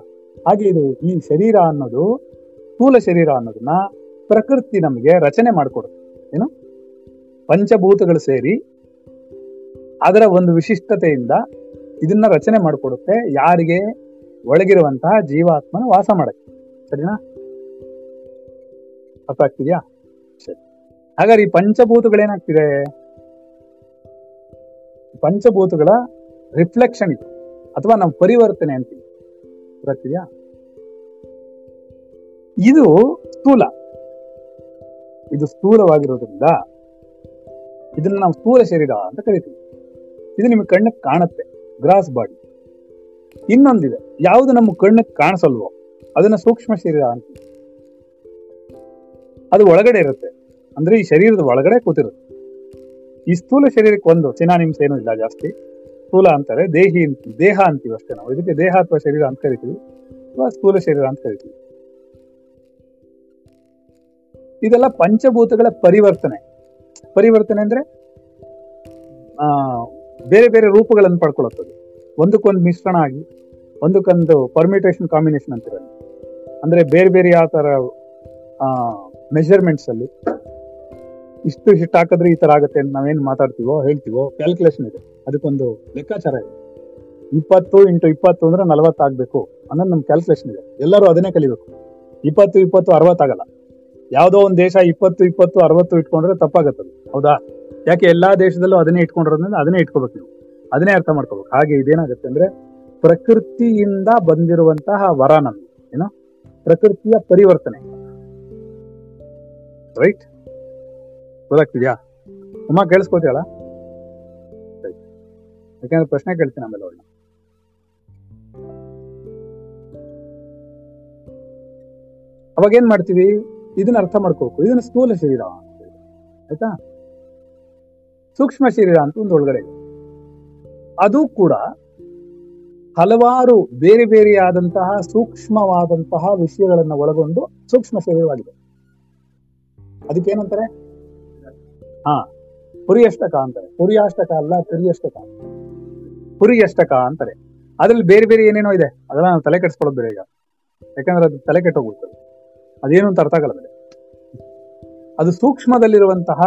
ಹಾಗೆ ಇದು ಈ ಶರೀರ ಅನ್ನೋದು, ಸ್ಥೂಲ ಶರೀರ ಅನ್ನೋದನ್ನ ಪ್ರಕೃತಿ ನಮಗೆ ರಚನೆ ಮಾಡಿಕೊಡುತ್ತೆ. ಏನು? ಪಂಚಭೂತಗಳು ಸೇರಿ ಅದರ ಒಂದು ವಿಶಿಷ್ಟತೆಯಿಂದ ಇದನ್ನ ರಚನೆ ಮಾಡಿಕೊಡುತ್ತೆ ಯಾರಿಗೆ? ಒಳಗಿರುವಂತಹ ಜೀವಾತ್ಮನ ವಾಸ ಮಾಡಕ್ಕೆ. ಸರಿನಾ? ಅರ್ಥ ಆಗ್ತಿದ್ಯಾ ಹಾಗಾದ್ರೆ ಈ ಪಂಚಭೂತಗಳೇನಾಗ್ತಿದೆ ಪಂಚಭೂತಗಳ ರಿಫ್ಲೆಕ್ಷನ್ ಇದು. ಅಥವಾ ನಾವು ಪರಿವರ್ತನೆ ಅಂತೀವಿ. ಗೊತ್ತಿದ್ಯಾ ಇದು ಸ್ಥೂಲ. ಇದು ಸ್ಥೂಲವಾಗಿರೋದ್ರಿಂದ ಇದನ್ನ ನಾವು ಸ್ಥೂಲ ಶರೀರ ಅಂತ ಕರಿತೀವಿ. ಇದು ನಿಮಗೆ ಕಣ್ಣಕ್ಕೆ ಕಾಣುತ್ತೆ. Gross body. ಇನ್ನೊಂದಿದೆ. ಯಾವುದು ನಮ್ಮ ಕಣ್ಣಕ್ಕೆ ಕಾಣಿಸಲ್ವೋ ಅದನ್ನ ಸೂಕ್ಷ್ಮ ಶರೀರ ಅಂತೀವಿ. ಅದು ಒಳಗಡೆ ಇರುತ್ತೆ. ಅಂದ್ರೆ ಈ ಶರೀರದ ಒಳಗಡೆ ಕೂತಿರುತ್ತೆ. ಈ ಸ್ಥೂಲ ಶರೀರಕ್ಕೆ ಒಂದು ಸಿನಾನಿಮ್ಸ್ ಏನೂ ಇಲ್ಲ ಜಾಸ್ತಿ. ಸ್ಥೂಲ ಅಂತಾರೆ, ದೇಹಿ ದೇಹ ಅಂತೀವಿ ಅಷ್ಟೇ ನಾವು. ಇದಕ್ಕೆ ದೇಹ ಅಥವಾ ಶರೀರ ಅಂತ ಕರಿತೀವಿ. ಅಥವಾ ಸ್ಥೂಲ ಶರೀರ ಅಂತ ಕರಿತೀವಿ. ಇದೆಲ್ಲ ಪಂಚಭೂತಗಳ ಪರಿವರ್ತನೆ. ಪರಿವರ್ತನೆ ಅಂದ್ರೆ, ಆ, ಬೇರೆ ಬೇರೆ ರೂಪಗಳನ್ನು ಪಡ್ಕೊಳ್ಳುತ್ತದೆ ಒಂದಕ್ಕೊಂದು ಮಿಶ್ರಣ ಆಗಿ, ಒಂದಕ್ಕೊಂದು ಪರ್ಮಿಟೇಷನ್ ಕಾಂಬಿನೇಷನ್ ಅಂತಿರೋದು ಅಂದ್ರೆ ಬೇರೆ ಬೇರೆ ಯಾವ ತರ ಮೆಜರ್ಮೆಂಟ್ಸ್ ಅಲ್ಲಿ ಇಷ್ಟು ಹಿಟ್ ಹಾಕಿದ್ರೆ ಈ ತರ ಆಗುತ್ತೆ ಅಂತ ನಾವೇನ್ ಮಾತಾಡ್ತೀವೋ, ಹೇಳ್ತೀವೋ ಕ್ಯಾಲ್ಕುಲೇಷನ್ ಇದೆ. ಅದಕ್ಕೊಂದು ಲೆಕ್ಕಾಚಾರ ಇದೆ. ಇಪ್ಪತ್ತು ಇಂಟು ಇಪ್ಪತ್ತು ಅಂದ್ರೆ ನಲವತ್ತು ಆಗ್ಬೇಕು ಅನ್ನೋದು ನಮ್ಮ ಕ್ಯಾಲ್ಕುಲೇಷನ್ ಇದೆ. ಎಲ್ಲರೂ ಅದನ್ನೇ ಕಲಿಬೇಕು. ಇಪ್ಪತ್ತು ಇಪ್ಪತ್ತು ಅರವತ್ತಾಗಲ್ಲ ಯಾವುದೋ ಒಂದು ದೇಶ ಇಪ್ಪತ್ತು ಇಪ್ಪತ್ತು, ಅರವತ್ತು ಇಟ್ಕೊಂಡ್ರೆ ತಪ್ಪಾಗತ್ತದು ಹೌದಾ? ಯಾಕೆ ಎಲ್ಲಾ ದೇಶದಲ್ಲೂ ಅದನ್ನೇ ಇಟ್ಕೊಂಡಿರೋದ್ರಿಂದ ಅದನ್ನೇ ಇಟ್ಕೋಬೇಕು ನೀವು. ಅದನ್ನೇ ಅರ್ಥ ಮಾಡ್ಕೋಬೇಕು. ಹಾಗೆ ಇದೇನಾಗುತ್ತೆ ಅಂದ್ರೆ ಪ್ರಕೃತಿಯಿಂದ ಬಂದಿರುವಂತಹ ವರ ನಮ್ಗೆ ಏನೋ? ಪ್ರಕೃತಿಯ ಪರಿವರ್ತನೆ. ರೈಟ್ ಗೊತ್ತಾಗ್ತಿದ್ಯಾ? ಉಮ್ಮ ಕೇಳಿಸ್ಕೊತೀಯಲ್ಲ? ಯಾಕೆಂದ್ರೆ ಪ್ರಶ್ನೆ ಕೇಳ್ತೀನಿ ಆಮೇಲೆ ಅವಳನ್ನ. ಅವಾಗ ಏನ್ ಮಾಡ್ತೀವಿ? ಇದನ್ನ ಅರ್ಥ ಮಾಡ್ಕೋಬೇಕು. ಇದನ್ನ ಸ್ಥೂಲ ಶರೀರ. ಆಯ್ತಾ? ಸೂಕ್ಷ್ಮ ಶರೀರ ಅಂತ ಒಂದು ಒಳಗಡೆ ಅದು ಕೂಡ ಹಲವಾರು ಬೇರೆ ಬೇರೆಯಾದಂತಹ ಸೂಕ್ಷ್ಮವಾದಂತಹ ವಿಷಯಗಳನ್ನ ಒಳಗೊಂಡು ಸೂಕ್ಷ್ಮ ಶರೀರವಾಗಿದೆ. ಅದಕ್ಕೇನಂತಾರೆ? ಹಾ ಪುರಿಯಷ್ಟಕ ಅಂತಾರೆ. ಪುರಿಯಾಷ್ಟಕ ಅಲ್ಲ ಪುರಿಯಷ್ಟಕ ಪುರಿಯಷ್ಟಕ ಅಂತಾರೆ. ಅದ್ರಲ್ಲಿ ಬೇರೆ ಬೇರೆ ಏನೇನೋ ಇದೆ. ಅದೆಲ್ಲ ನಾವು ತಲೆ ಕೆಡಿಸ್ಕೊಳ್ಳೋದು ಬೇರೆ ಈಗ. ಯಾಕಂದ್ರೆ ಅದು ತಲೆ ಕೆಟ್ಟೋಗುತ್ತೆ ಅದೇನು ಅಂತ ಅರ್ಥ ಆಗಲ್ಲ ಬೇರೆ ಅದು ಸೂಕ್ಷ್ಮದಲ್ಲಿರುವಂತಹ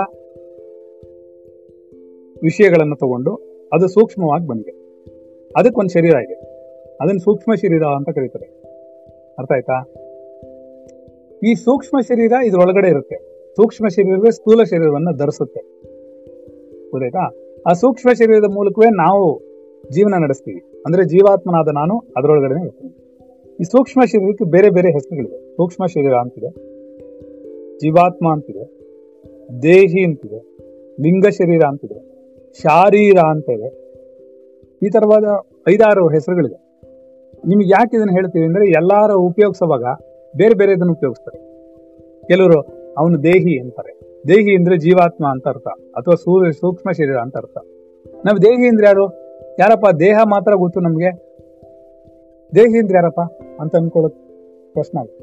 ವಿಷಯಗಳನ್ನು ತಗೊಂಡು ಅದು ಸೂಕ್ಷ್ಮವಾಗಿ ಬಂದಿದೆ. ಅದಕ್ಕೊಂದು ಶರೀರ ಇದೆ. ಅದನ್ನ ಸೂಕ್ಷ್ಮ ಶರೀರ ಅಂತ ಕರೀತಾರೆ. ಅರ್ಥ ಆಯ್ತಾ? ಈ ಸೂಕ್ಷ್ಮ ಶರೀರ ಇದ್ರೊಳಗಡೆ ಇರುತ್ತೆ. ಸೂಕ್ಷ್ಮ ಶರೀರವೇ ಸ್ಥೂಲ ಶರೀರವನ್ನು ಧರಿಸುತ್ತೆ. ಗೊತ್ತಾಯ್ತಾ? ಆ ಸೂಕ್ಷ್ಮ ಶರೀರದ ಮೂಲಕವೇ ನಾವು ಜೀವನ ನಡೆಸ್ತೀವಿ. ಅಂದ್ರೆ ಜೀವಾತ್ಮನಾದ ನಾನು ಅದರೊಳಗಡೆ ಇರ್ತೀನಿ. ಈ ಸೂಕ್ಷ್ಮ ಶರೀರಕ್ಕೆ ಬೇರೆ ಬೇರೆ ಹೆಸರುಗಳಿವೆ. ಸೂಕ್ಷ್ಮ ಶರೀರ ಅಂತಿದೆ, ಜೀವಾತ್ಮ ಅಂತಿದೆ, ದೇಹಿ ಅಂತಿದೆ, ಲಿಂಗ ಶರೀರ ಅಂತಿದೆ, ಶಾರೀರ ಅಂತ ಇದೆ. ಈ ತರವಾದ ಐದಾರು ಹೆಸರುಗಳಿದೆ ನಿಮ್ಗೆ ಯಾಕೆ ಇದನ್ನ ಹೇಳ್ತೀವಿ ಅಂದ್ರೆ ಎಲ್ಲಾರು ಉಪಯೋಗಿಸುವಾಗ ಬೇರೆ ಬೇರೆ ಇದನ್ನು ಉಪಯೋಗಿಸ್ತಾರೆ. ಕೆಲವರು ಅವನು ದೇಹಿ ಅಂತಾರೆ. ದೇಹಿ ಅಂದ್ರೆ ಜೀವಾತ್ಮ ಅಂತ ಅರ್ಥ. ಅಥವಾ ಸೂರ್ಯ ಸೂಕ್ಷ್ಮ ಶರೀರ ಅಂತ ಅರ್ಥ. ನಾವು ದೇಹಿ ಅಂದ್ರೆ ಯಾರು? ಯಾರಪ್ಪ? ದೇಹ ಮಾತ್ರ ಗೊತ್ತು ನಮ್ಗೆ? ದೇಹಿ ಅಂದ್ರೆ ಯಾರಪ್ಪ? ಅಂತ ಅನ್ಕೊಳ್ಳೋ ಪ್ರಶ್ನೆ.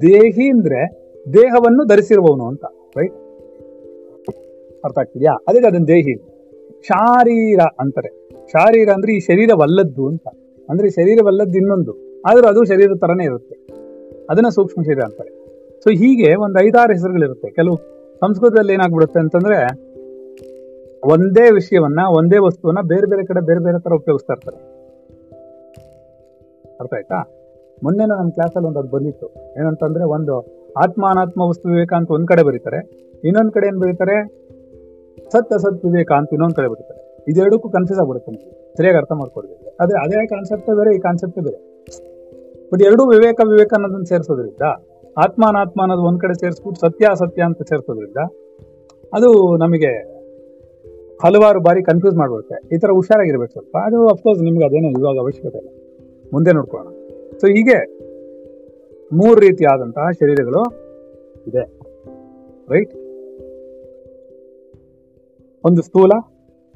ದೇಹಿ ಅಂದ್ರೆ ದೇಹವನ್ನು ಧರಿಸಿರುವವನು ಅಂತ ರೈಟ್ ಅರ್ಥ ಆಗ್ತಿದ್ಯಾ? ಅದಕ್ಕೆ ಅದನ್ನ ದೇಹಿ. ಶಾರೀರ ಅಂತಾರೆ. ಶಾರೀರ ಅಂದ್ರೆ ಈ ಶರೀರವಲ್ಲದ್ದು ಅಂತ. ಅಂದ್ರೆ ಶರೀರವಲ್ಲದ್ದು ಇನ್ನೊಂದು. ಆದ್ರೂ ಅದು ಶರೀರ ತರನೇ ಇರುತ್ತೆ. ಅದನ್ನ ಸೂಕ್ಷ್ಮ ಶರೀರ ಅಂತಾರೆ. ಸೊ ಹೀಗೆ ಒಂದು ಐದಾರು ಹೆಸರುಗಳಿರುತ್ತೆ. ಕೆಲವು ಸಂಸ್ಕೃತದಲ್ಲಿ ಏನಾಗ್ಬಿಡುತ್ತೆ ಅಂತಂದ್ರೆ ಒಂದೇ ವಿಷಯವನ್ನ, ಒಂದೇ ವಸ್ತುವನ್ನ ಬೇರೆ ಬೇರೆ ಕಡೆ, ಬೇರೆ ಬೇರೆ ತರ ಉಪಯೋಗಿಸ್ತಾ ಇರ್ತಾರೆ. ಅರ್ಥ ಆಯ್ತಾ? ಮೊನ್ನೆ ನಮ್ಮ ಕ್ಲಾಸಲ್ಲಿ ಒಂದು ಅದು ಬಂದಿತ್ತು. ಏನಂತಂದ್ರೆ ಒಂದು ಆತ್ಮ ಅನಾತ್ಮ ವಸ್ತು ವಿವೇಕ ಅಂತ ಒಂದ್ ಕಡೆ ಬರೀತಾರೆ. ಇನ್ನೊಂದ್ ಕಡೆ ಏನ್ ಬರೀತಾರೆ? ಸತ್ ಅಸತ್ ವಿವೇಕ ಅಂತ ಇನ್ನೊಂದ್ ಕಡೆ ಬರೀತಾರೆ. ಇದೆರಡಕ್ಕೂ ಕನ್ಫ್ಯೂಸ್ ಆಗ್ಬಿಡುತ್ತೆ ಸರಿಯಾಗಿ ಅರ್ಥ ಮಾಡ್ಕೊಡ್ಬೇಕು ಅದೇ ಅದೇ ಕಾನ್ಸೆಪ್ಟ್ ಬೇರೆ, ಈ ಕಾನ್ಸೆಪ್ಟ್ ಬೇರೆ. ಬಟ್ ಎರಡೂ ವಿವೇಕ ವಿವೇಕ ಅನ್ನೋದನ್ನ ಸೇರಿಸೋದ್ರಿಂದ ಆತ್ಮ ಅನಾತ್ಮ ಅನ್ನೋದು ಒಂದ್ ಕಡೆ ಸೇರಿಸ್ಬಿಟ್ಟು ಸತ್ಯ ಅಸತ್ಯ ಅಂತ ಸೇರಿಸೋದ್ರಿಂದ ಅದು ನಮಗೆ ಹಲವಾರು ಬಾರಿ ಕನ್ಫ್ಯೂಸ್ ಮಾಡ್ಬಿಡುತ್ತೆ. ಈ ತರ ಹುಷಾರಾಗಿರ್ಬೇಕು ಸ್ವಲ್ಪ. ಅದು ಅಫ್ಕೋರ್ಸ್ ನಿಮ್ಗೆ ಅದೇನೋ ಇವಾಗ ಅವಶ್ಯಕತೆ ಇಲ್ಲ. ಮುಂದೆ ನೋಡ್ಕೊಳ್ಳೋಣ. ಸೊ ಹೀಗೆ ಮೂರು ರೀತಿಯಾದಂತಹ ಶರೀರಗಳು ಇದೆ. ರೈಟ್ ಒಂದು ಸ್ಥೂಲ,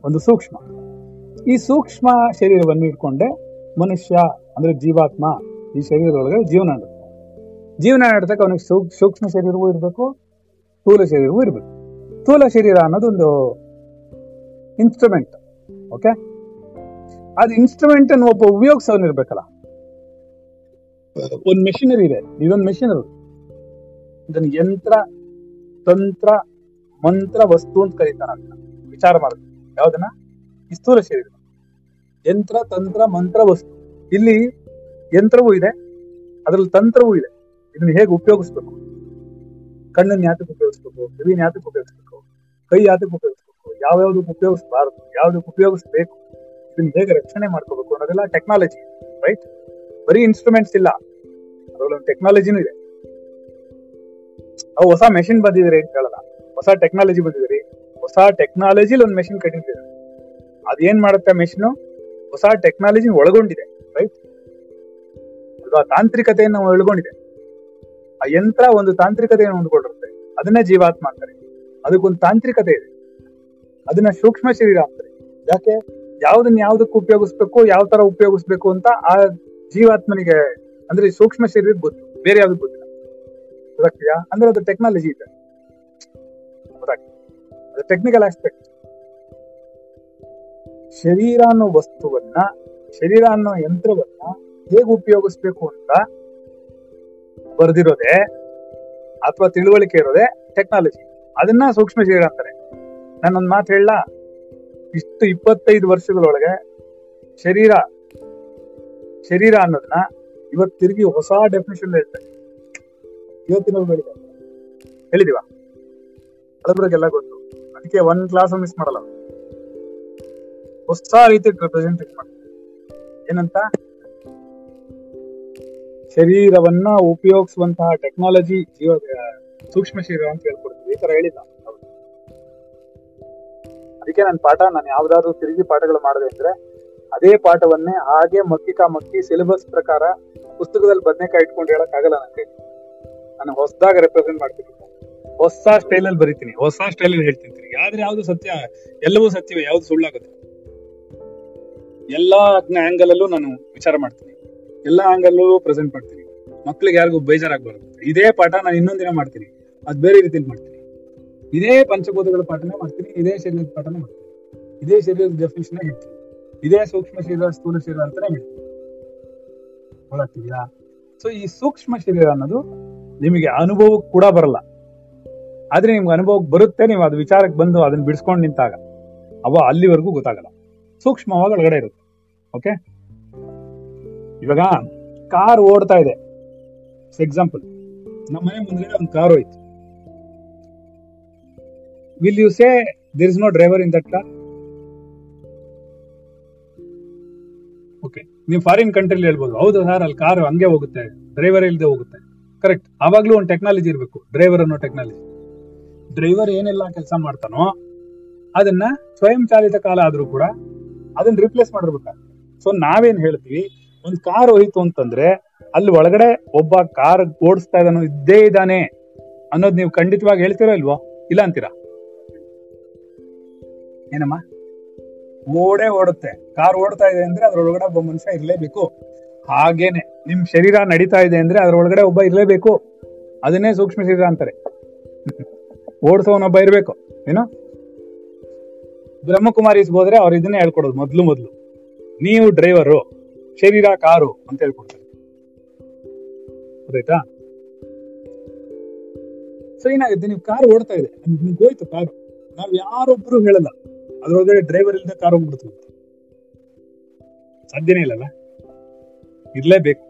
ಒಂದು ಸೂಕ್ಷ್ಮ. ಈ ಸೂಕ್ಷ್ಮ ಶರೀರವನ್ನು ಇಟ್ಕೊಂಡೆ ಮನುಷ್ಯ ಅಂದ್ರೆ ಜೀವಾತ್ಮ ಈ ಶರೀರದೊಳಗೆ ಜೀವನ ಜೀವನ ನಡೆದಕ್ಕೆ ಅವನಿಗೆ ಸೂಕ್ಷ್ಮ ಶರೀರವೂ ಇರಬೇಕು, ಸ್ಥೂಲ ಶರೀರವೂ ಇರಬೇಕು. ಸ್ಥೂಲ ಶರೀರ ಅನ್ನೋದೊಂದು ಇನ್ಸ್ಟ್ರೂಮೆಂಟ್ ಓಕೆ ಅದು ಇನ್ಸ್ಟ್ರೂಮೆಂಟ್ ಅನ್ನು ಒಬ್ಬ ಉಪಯೋಗಿಸೋನ್ ಇರ್ಬೇಕಲ್ಲ ಒಂದು ಮೆಷಿನರಿ ಇದೆ, ಇದೊಂದು ಮೆಷಿನರಿ ಇದನ್ನು ಯಂತ್ರ, ತಂತ್ರ, ಮಂತ್ರ, ವಸ್ತು ಅಂತ ಕರೀತಾನ ವಿಚಾರ ಮಾಡೋದು ಯಾವ್ದನ್ನ? ಈ ಸ್ಥೂಲ ಶರೀರ. ಯಂತ್ರ, ತಂತ್ರ, ಮಂತ್ರ, ವಸ್ತು. ಇಲ್ಲಿ ಯಂತ್ರವೂ ಇದೆ, ಅದ್ರಲ್ಲಿ ತಂತ್ರವೂ ಇದೆ. ಇದನ್ನ ಹೇಗೆ ಉಪಯೋಗಿಸ್ಬೇಕು? ಕಣ್ಣನ್ನ ಯಾತಕ್ಕೆ ಉಪಯೋಗಿಸ್ಬೇಕು? ಕಿವಿನ ಯಾತಕ್ಕೆ ಉಪಯೋಗಿಸ್ಬೇಕು? ಕೈ ಯಾತಕ್ಕೆ ಉಪಯೋಗಿಸ್ಬೇಕು? ಯಾವ್ಯಾವ್ದಕ್ಕೆ ಉಪಯೋಗಿಸ್ಬಾರ್ದು? ಯಾವ್ದಕ್ಕೆ ಉಪಯೋಗಿಸ್ಬೇಕು? ಇದನ್ನ ಹೇಗೆ ರಕ್ಷಣೆ ಮಾಡ್ಕೋಬೇಕು ಅನ್ನೋದೆಲ್ಲ ಟೆಕ್ನಾಲಜಿ ರೈಟ್ ಬರೀ ಇನ್ಸ್ಟ್ರೂಮೆಂಟ್ಸ್ ಇಲ್ಲ. ಅದರಲ್ಲೊಂದು ಟೆಕ್ನಾಲಜಿನೂ ಇದೆ. ಹೊಸ ಮೆಷಿನ್ ಬಂದಿದ್ರೆ ಅಂತ ಹೇಳಲ್ಲ. ಹೊಸ ಟೆಕ್ನಾಲಜಿ ಬಂದಿದ್ರಿ. ಹೊಸ ಟೆಕ್ನಾಲಜಿಲಿ ಒಂದು ಮೆಷಿನ್ ಕಟ್ಟಿದ್ದಾರೆ ಅದೇನ್ ಮಾಡುತ್ತೆ ಮೆಷಿನ್ ಹೊಸ ಟೆಕ್ನಾಲಜಿ ಒಳಗೊಂಡಿದೆ ರೈಟ್ ಅಲ್ವಾ ತಾಂತ್ರಿಕತೆಯನ್ನು ಒಳಗೊಂಡಿದೆ. ಆ ಯಂತ್ರ ಒಂದು ತಾಂತ್ರಿಕತೆಯನ್ನು ಹೊಂದ್ಕೊಂಡಿರುತ್ತೆ ಅದನ್ನೇ ಜೀವಾತ್ಮ ಅಂತಾರೆ. ಅದಕ್ಕೊಂದು ತಾಂತ್ರಿಕತೆ ಇದೆ. ಅದನ್ನ ಸೂಕ್ಷ್ಮ ಶರೀರ ಅಂತಾರೆ. ಯಾಕೆ? ಯಾವ್ದನ್ನ ಯಾವ್ದಕ್ಕೆ ಉಪಯೋಗಿಸ್ಬೇಕು, ಯಾವ ತರ ಉಪಯೋಗಿಸ್ಬೇಕು ಅಂತ ಆ ಜೀವಾತ್ಮನಿಗೆ ಅಂದ್ರೆ ಸೂಕ್ಷ್ಮ ಶರೀರ ಗೊತ್ತು. ಬೇರೆ ಯಾವ್ದು ಗೊತ್ತಿಲ್ಲ. ಗೊತ್ತಾಗ್ತೀಯಾ ಅಂದ್ರೆ ಅದು ಟೆಕ್ನಾಲಜಿ ಇದೆ. ಅದು ಟೆಕ್ನಿಕಲ್ ಆಸ್ಪೆಕ್ಟ್ ಶರೀರ ಅನ್ನೋ ವಸ್ತುವನ್ನ, ಶರೀರ ಅನ್ನೋ ಯಂತ್ರವನ್ನ ಹೇಗೆ ಉಪಯೋಗಿಸ್ಬೇಕು ಅಂತ ಬರ್ದಿರೋದೆ ಅಥವಾ ತಿಳುವಳಿಕೆ ಇರೋದೆ ಟೆಕ್ನಾಲಜಿ ಅದನ್ನ ಸೂಕ್ಷ್ಮ ಶರೀರ ಅಂತಾರೆ. ನಾನೊಂದು ಮಾತು ಹೇಳ ಇಷ್ಟು ಇಪ್ಪತ್ತೈದು ವರ್ಷಗಳೊಳಗೆ ಶರೀರ ಶರೀರ ಅನ್ನೋದನ್ನ ಇವತ್ತು ತಿರುಗಿ ಹೊಸ ಡೆಫಿನೇಷನ್ ಹೇಳ್ತಾರೆ. ಇವತ್ತಿನ ಹೇಳಿದೆ ಹೇಳಿದೀವ? ಹಳಬ್ರಿಗೆಲ್ಲ ಗೊತ್ತು. ಅದಕ್ಕೆ ಒಂದ್ ಕ್ಲಾಸ್ ಮಿಸ್ ಮಾಡಲ್ಲ. ಹೊಸ ರೀತಿ ರೆಪ್ರೆಸೆಂಟೇಟ್ ಮಾಡ್ತಾರೆ. ಏನಂತ? ಶರೀರವನ್ನ ಉಪಯೋಗಿಸುವಂತಹ ಟೆಕ್ನಾಲಜಿ ಜೀವ, ಸೂಕ್ಷ್ಮ ಶರೀರ ಅಂತ ಹೇಳ್ಕೊಡ್ತೀವಿ. ಈ ತರ ಹೇಳಿದ. ಅದಕ್ಕೆ ನನ್ನ ಪಾಠ, ನಾನು ಯಾವ್ದಾದ್ರು ತಿರುಗಿ ಪಾಠಗಳು ಮಾಡಿದೆ ಅಂದ್ರೆ ಅದೇ ಪಾಠವನ್ನೇ ಹಾಗೆ ಮಕ್ಕಿಕ ಮಕ್ಕಿ ಸಿಲೆಬಸ್ ಪ್ರಕಾರ ಪುಸ್ತಕದಲ್ಲಿ ಬದನೆಕಾಯಿ ಇಟ್ಕೊಂಡು ಹೇಳಕ್ ಆಗಲ್ಲ ನನಗೆ ನಾನು ಹೊಸದಾಗ ರೆಪ್ರೆಸೆಂಟ್ ಮಾಡ್ತೀನಿ. ಹೊಸ ಸ್ಟೈಲ್ ಅಲ್ಲಿ ಬರಿತೀನಿ. ಹೊಸ ಸ್ಟೈಲ್ ಅಲ್ಲಿ ಹೇಳ್ತೀನಿ. ಆದ್ರೆ ಯಾವ್ದು ಸತ್ಯ, ಎಲ್ಲವೂ ಸತ್ಯವೇ, ಯಾವ್ದು ಸುಳ್ಳಾಗುತ್ತೆ. ಎಲ್ಲಾ ಆಂಗಲ್ ಅಲ್ಲೂ ನಾನು ವಿಚಾರ ಮಾಡ್ತೀನಿ. ಎಲ್ಲಾ ಆಂಗಲ್ ಪ್ರೆಸೆಂಟ್ ಮಾಡ್ತೀನಿ. ಮಕ್ಳಿಗೆ ಯಾರಿಗೂ ಬೇಜಾರಾಗಬಾರ್ದು ಇದೇ ಪಾಠ ನಾನು ಇನ್ನೊಂದ್ ದಿನ ಮಾಡ್ತೀನಿ. ಅದ್ ಬೇರೆ ರೀತಿಯಲ್ಲಿ ಮಾಡ್ತೀನಿ. ಇದೇ ಪಂಚಭೂತಗಳ ಪಾಠನೇ ಮಾಡ್ತೀನಿ, ಇದೇ ಶರೀರದ ಪಾಠನ ಮಾಡ್ತೀನಿ. ಇದೇ ಶರೀರದ ಡೆಫಿನೇಷನ್ ಹೇಳ್ತೀನಿ. ಇದೇ ಸೂಕ್ಷ್ಮ ಶರೀರ, ಸ್ಥೂಲ ಶರೀರ ಅಂತಾನೆ ಹೇಳ್ತೀನಿ. ಸೊ ಈ ಸೂಕ್ಷ್ಮ ಶರೀರ ಅನ್ನೋದು ನಿಮಗೆ ಅನುಭವಕ್ಕೆ ಕೂಡ ಬರಲ್ಲ. ಆದ್ರೆ ನಿಮ್ಗೆ ಅನುಭವಕ್ಕೆ ಬರುತ್ತೆ, ನೀವು ಅದು ವಿಚಾರಕ್ಕೆ ಬಂದು ಅದನ್ನ ಬಿಡಿಸ್ಕೊಂಡು ನಿಂತಾಗ. ಅವ ಅಲ್ಲಿವರೆಗೂ ಗೊತ್ತಾಗಲ್ಲ. ಸೂಕ್ಷ್ಮವಾಗಿ ಒಳಗಡೆ ಇರುತ್ತೆ. ಓಕೆ ಇವಾಗ ಕಾರ್ ಓಡ್ತಾ ಇದೆ. ಎಕ್ಸಾಂಪಲ್ ನಮ್ಮ ಮನೆ ಮುಂದೆ ಒಂದು ಕಾರ್ ಹೋಯ್ತು. Will you say there is no driver in that car okay ನೀವು ಫಾರಿನ್ ಕಂಟ್ರಿಲಿ ಹೇಳ್ಬೋದು. ಹೌದು ಸರ್ ಅಲ್ಲಿ ಕಾರ್ ಹಂಗೆ ಹೋಗುತ್ತೆ. ಡ್ರೈವರ್ ಇಲ್ಲದೆ ಹೋಗುತ್ತೆ. ಕರೆಕ್ಟ್ ಆವಾಗಲೂ ಒಂದು ಟೆಕ್ನಾಲಜಿ ಇರಬೇಕು. ಡ್ರೈವರ್ ಅನ್ನೋ ಟೆಕ್ನಾಲಜಿ ಡ್ರೈವರ್ ಏನೆಲ್ಲ ಕೆಲಸ ಮಾಡ್ತಾನೋ, ಅದನ್ನ ಸ್ವಯಂ ಚಾಲಿತ ಕಾಲ ಆದರೂ ಕೂಡ ಅದನ್ನ ರಿಪ್ಲೇಸ್ ಮಾಡಿರ್ಬೇಕಾಗ್ತದೆ ಸೊ ನಾವೇನು ಹೇಳ್ತೀವಿ? ಒಂದ್ ಕಾರ್ ಹೋಯ್ತು ಅಂತಂದ್ರೆ ಅಲ್ಲಿ ಒಳಗಡೆ ಒಬ್ಬ ಕಾರ್ ಓಡಿಸ್ತಾ ಇದ್ದಾನೋ ಇದ್ದೇ ಇದ್ದಾನೆ ಅನ್ನೋದ್ ನೀವು ಖಂಡಿತವಾಗಿ ಹೇಳ್ತೀರಾ ಇಲ್ವೋ? ಇಲ್ಲ ಅಂತೀರಾ? ಏನಮ್ಮ? ಓಡೇ ಓಡುತ್ತೆ. ಕಾರ್ ಓಡ್ತಾ ಇದೆ ಅಂದ್ರೆ ಅದ್ರೊಳಗಡೆ ಒಬ್ಬ ಮನುಷ್ಯ ಇರಲೇಬೇಕು. ಹಾಗೇನೆ, ನಿಮ್ ಶರೀರ ನಡೀತಾ ಇದೆ ಅಂದ್ರೆ ಅದ್ರೊಳಗಡೆ ಒಬ್ಬ ಇರಲೇಬೇಕು. ಅದನ್ನೇ ಸೂಕ್ಷ್ಮ ಶರೀರ ಅಂತಾರೆ. ಓಡಿಸೋನೊಬ್ಬ ಇರಬೇಕು. ಏನು? ಬ್ರಹ್ಮಕುಮಾರಿಸ್ಬೋದ್ರೆ ಅವ್ರು ಇದನ್ನೇ ಹೇಳ್ಕೊಡೋದು ಮೊದ್ಲು ಮೊದ್ಲು. ನೀವು ಡ್ರೈವರು ಶರೀರ ಕಾರು ಅಂತ ಹೇಳ್ಕೊಡ್ತಾರೆ. ಗೊತ್ತಾಯ್ತಾ? ಸೊ ಏನಾಗುತ್ತೆ? ನೀವು ಕಾರ್ ಓಡ್ತಾ ಇದೆ. ನಿಮ್ಗೆ ಹೋಯ್ತು ಕಾರು. ನಾವ್ ಯಾರೊಬ್ರು ಹೇಳಲ್ಲ. ಅದ್ರೊಳಗಡೆ ಡ್ರೈವರ್ ಇಲ್ಲದೆ ಕಾರ್ ಹೋಗ್ಬಿಡ್ತು ಸಾಧ್ಯನೇ ಇಲ್ಲಲ್ಲ? ಇರ್ಲೇಬೇಕು.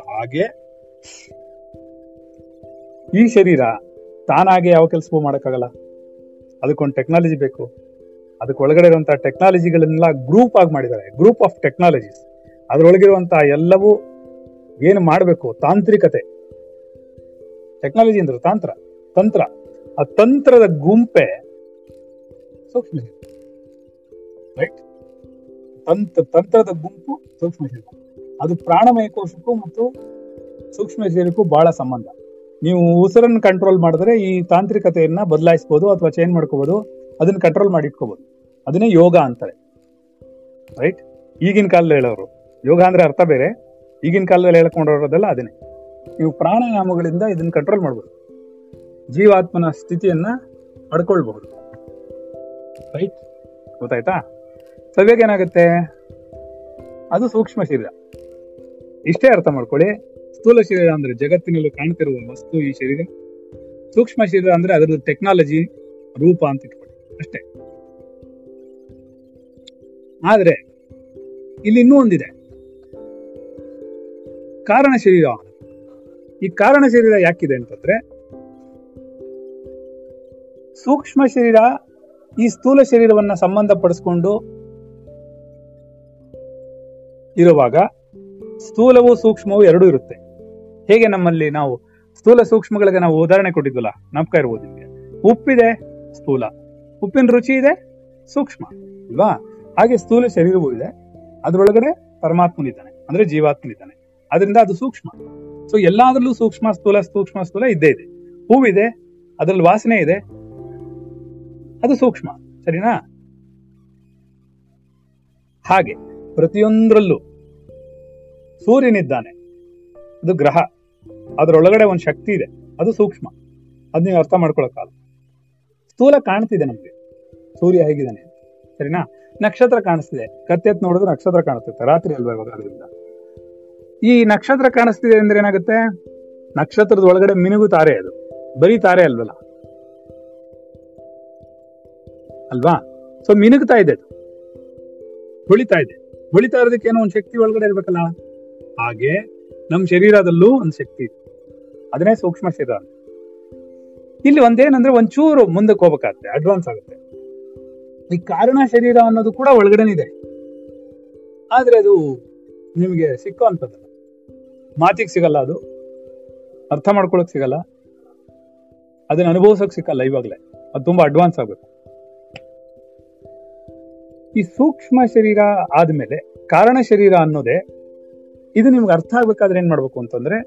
ಹಾಗೆ ಈ ಶರೀರ ತಾನಾಗೆ ಯಾವ ಕೆಲಸವೂ ಮಾಡೋಕ್ಕಾಗಲ್ಲ. ಅದಕ್ಕೊಂದು ಟೆಕ್ನಾಲಜಿ ಬೇಕು. ಅದಕ್ಕೆ ಒಳಗಡೆ ಇರುವಂತಹ ಟೆಕ್ನಾಲಜಿಗಳನ್ನೆಲ್ಲ ಗ್ರೂಪ್ ಆಗಿ ಮಾಡಿದ್ದಾರೆ. ಗ್ರೂಪ್ ಆಫ್ ಟೆಕ್ನಾಲಜೀಸ್ ಅದ್ರೊಳಗಿರುವಂತಹ ಎಲ್ಲವೂ ಏನು ಮಾಡಬೇಕು? ತಾಂತ್ರಿಕತೆ. ಟೆಕ್ನಾಲಜಿ ಅಂದ್ರೆ ತಾಂತ್ರ. ತಂತ್ರ. ಆ ತಂತ್ರದ ಗುಂಪೆ ಸೂಕ್ಷ್ಮ ರೈಟ್ ತಂತ್ರ ತಂತ್ರದ ಗುಂಪು ಸೂಕ್ಷ್ಮ ಶರೀರ ಅದು ಪ್ರಾಣಮಯ ಕೋಶಕ್ಕೂ ಮತ್ತು ಸೂಕ್ಷ್ಮ ಶರೀರಕ್ಕೂ ಬಹಳ ಸಂಬಂಧ. ನೀವು ಉಸಿರನ್ನು ಕಂಟ್ರೋಲ್ ಮಾಡಿದ್ರೆ ಈ ತಾಂತ್ರಿಕತೆಯನ್ನ ಬದಲಾಯಿಸಬಹುದು ಅಥವಾ ಚೇಂಜ್ ಮಾಡ್ಕೋಬಹುದು ಅದನ್ನ ಕಂಟ್ರೋಲ್ ಮಾಡಿ ಇಟ್ಕೋಬಹುದು ಅದನ್ನೇ ಯೋಗ ಅಂತಾರೆ. ರೈಟ್ ಈಗಿನ ಕಾಲದಲ್ಲಿ ಹೇಳೋರು. ಯೋಗ ಅಂದ್ರೆ ಅರ್ಥ ಬೇರೆ. ಈಗಿನ ಕಾಲದಲ್ಲಿ ಹೇಳ್ಕೊಂಡಿರೋದೆಲ್ಲ ಅದನ್ನೇ ನೀವು ಪ್ರಾಣಾಯಾಮಗಳಿಂದ ಇದನ್ನ ಕಂಟ್ರೋಲ್ ಮಾಡ್ಬೋದು. ಜೀವಾತ್ಮನ ಸ್ಥಿತಿಯನ್ನ ಪಡ್ಕೊಳ್ಬಹುದು ರೈಟ್ ಗೊತ್ತಾಯ್ತಾ? ಸವ್ಯಾಗ ಏನಾಗುತ್ತೆ? ಅದು ಸೂಕ್ಷ್ಮ ಶರೀರ. ಇಷ್ಟೇ ಅರ್ಥ ಮಾಡ್ಕೊಳ್ಳಿ. ಸ್ಥೂಲ ಶರೀರ ಅಂದ್ರೆ ಜಗತ್ತಿನಲ್ಲಿ ಕಾಣ್ತಿರುವ ವಸ್ತು ಈ ಶರೀರ. ಸೂಕ್ಷ್ಮ ಶರೀರ ಅಂದ್ರೆ ಅದರ ಟೆಕ್ನಾಲಜಿ ರೂಪ ಅಂತ ಇಟ್ಕೊಳ್ಳಿ. ಅಷ್ಟೇ. ಆದ್ರೆ, ಇಲ್ಲಿ ಇನ್ನೂ ಒಂದಿದೆ. ಕಾರಣ ಶರೀರ ಈ ಕಾರಣ ಶರೀರ ಯಾಕಿದೆ ಅಂತಂದ್ರೆ, ಸೂಕ್ಷ್ಮ ಶರೀರ ಈ ಸ್ಥೂಲ ಶರೀರವನ್ನ ಸಂಬಂಧಪಡಿಸ್ಕೊಂಡು ಇರುವಾಗ ಸ್ಥೂಲವು ಸೂಕ್ಷ್ಮವು ಎರಡೂ ಇರುತ್ತೆ. ಹೇಗೆ ನಮ್ಮಲ್ಲಿ ನಾವು ಸ್ಥೂಲ ಸೂಕ್ಷ್ಮಗಳಿಗೆ ನಾವು ಉದಾಹರಣೆ ಕೊಟ್ಟಿದ್ವಲ್ಲ, ನಮ್ಕ ಇರ್ಬೋದು ನಿಮಗೆ. ಉಪ್ಪಿದೆ ಸ್ಥೂಲ, ಉಪ್ಪಿನ ರುಚಿ ಇದೆ ಸೂಕ್ಷ್ಮ ಅಲ್ವಾ ಹಾಗೆ ಸ್ಥೂಲ ಶರೀರವೂ ಇದೆ. ಅದರೊಳಗಡೆ ಪರಮಾತ್ಮನಿದ್ದಾನೆ, ಅಂದ್ರೆ ಜೀವಾತ್ಮನಿದ್ದಾನೆ. ಅದರಿಂದ ಅದು ಸೂಕ್ಷ್ಮ. ಸೊ ಎಲ್ಲಾದ್ರಲ್ಲೂ ಸೂಕ್ಷ್ಮ ಸ್ಥೂಲ ಸೂಕ್ಷ್ಮ ಸ್ಥೂಲ ಇದ್ದೇ ಇದೆ. ಹೂವಿದೆ, ಅದ್ರಲ್ಲಿ ವಾಸನೆ ಇದೆ. ಅದು ಸೂಕ್ಷ್ಮ, ಸರಿನಾ? ಹಾಗೆ, ಪ್ರತಿಯೊಂದರಲ್ಲೂ ಸೂರ್ಯನಿದ್ದಾನೆ, ಅದು ಗ್ರಹ. ಅದರೊಳಗಡೆ ಒಂದು ಶಕ್ತಿ ಇದೆ, ಅದು ಸೂಕ್ಷ್ಮ. ಅದ್ ನೀವು ಅರ್ಥ ಮಾಡ್ಕೊಳಕ್ಕಾಗ ಸ್ಥೂಲ ಕಾಣ್ತಿದೆ ನಮ್ಗೆ. ಸೂರ್ಯ ಹೇಗಿದ್ದಾನೆ ಸರಿನಾ? ನಕ್ಷತ್ರ ಕಾಣಿಸ್ತಿದೆ. ಕತ್ತೆತ್ ನೋಡಿದ್ರೆ ನಕ್ಷತ್ರ ಕಾಣಿಸುತ್ತೆ ರಾತ್ರಿ ಅಲ್ವಾ ಇವಾಗ ಅದರಿಂದ? ಈ ನಕ್ಷತ್ರ ಕಾಣಿಸ್ತಿದೆ ಅಂದ್ರೆ ಏನಾಗುತ್ತೆ? ನಕ್ಷತ್ರದ ಒಳಗಡೆ ಮಿನುಗು ತಾರೆ ಅದು. ಬರೀ ತಾರೆ ಅಲ್ವಲ್ಲ? ಅಲ್ವಾ? ಸೊ ಮಿನುಗ್ತಾ ಇದೆ ಅದು. ಹೊಳಿತಾ ಇದೆ. ಹೊಳಿತಾ ಇರೋದಕ್ಕೆ ಏನೋ ಒಂದು ಶಕ್ತಿ ಒಳಗಡೆ ಇರ್ಬೇಕಲ್ಲ? ಹಾಗೆ ನಮ್ಮ ಶರೀರದಲ್ಲೂ ಒಂದು ಶಕ್ತಿ ಇದೆ. ಅದನ್ನೇ ಸೂಕ್ಷ್ಮ ಶರೀರ ಇಲ್ಲಿ ಒಂದೇನಂದ್ರೆ ಒಂಚೂರು ಮುಂದಕ್ಕೆ ಹೋಗ್ಬೇಕಾಗತ್ತೆ. ಅಡ್ವಾನ್ಸ್ ಆಗುತ್ತೆ. ಈ ಕಾರಣ ಶರೀರ ಅನ್ನೋದು ಕೂಡ ಒಳಗಡೆನಿದೆ ಆದ್ರೆ ಅದು ನಿಮಗೆ ಸಿಕ್ಕೋ ಮಾತಿಗೆ ಸಿಗಲ್ಲ ಅದು. ಅರ್ಥ ಮಾಡ್ಕೊಳಕ್ ಸಿಗಲ್ಲ. ಅದನ್ನ ಅನುಭವಿಸೋಕೆ ಸಿಕ್ಕಲ್ಲ ಇವಾಗ್ಲೇ. ಅದು ತುಂಬಾ ಅಡ್ವಾನ್ಸ್ ಆಗುತ್ತೆ. ಈ ಸೂಕ್ಷ್ಮ ಶರೀರ ಆದ್ಮೇಲೆ ಕಾರಣ ಶರೀರ ಅನ್ನೋದೇ ಇದು ನಿಮ್ಗೆ ಅರ್ಥ ಆಗ್ಬೇಕಾದ್ರೆ ಏನ್ ಮಾಡ್ಬೇಕು ಅಂತಂದ್ರೆ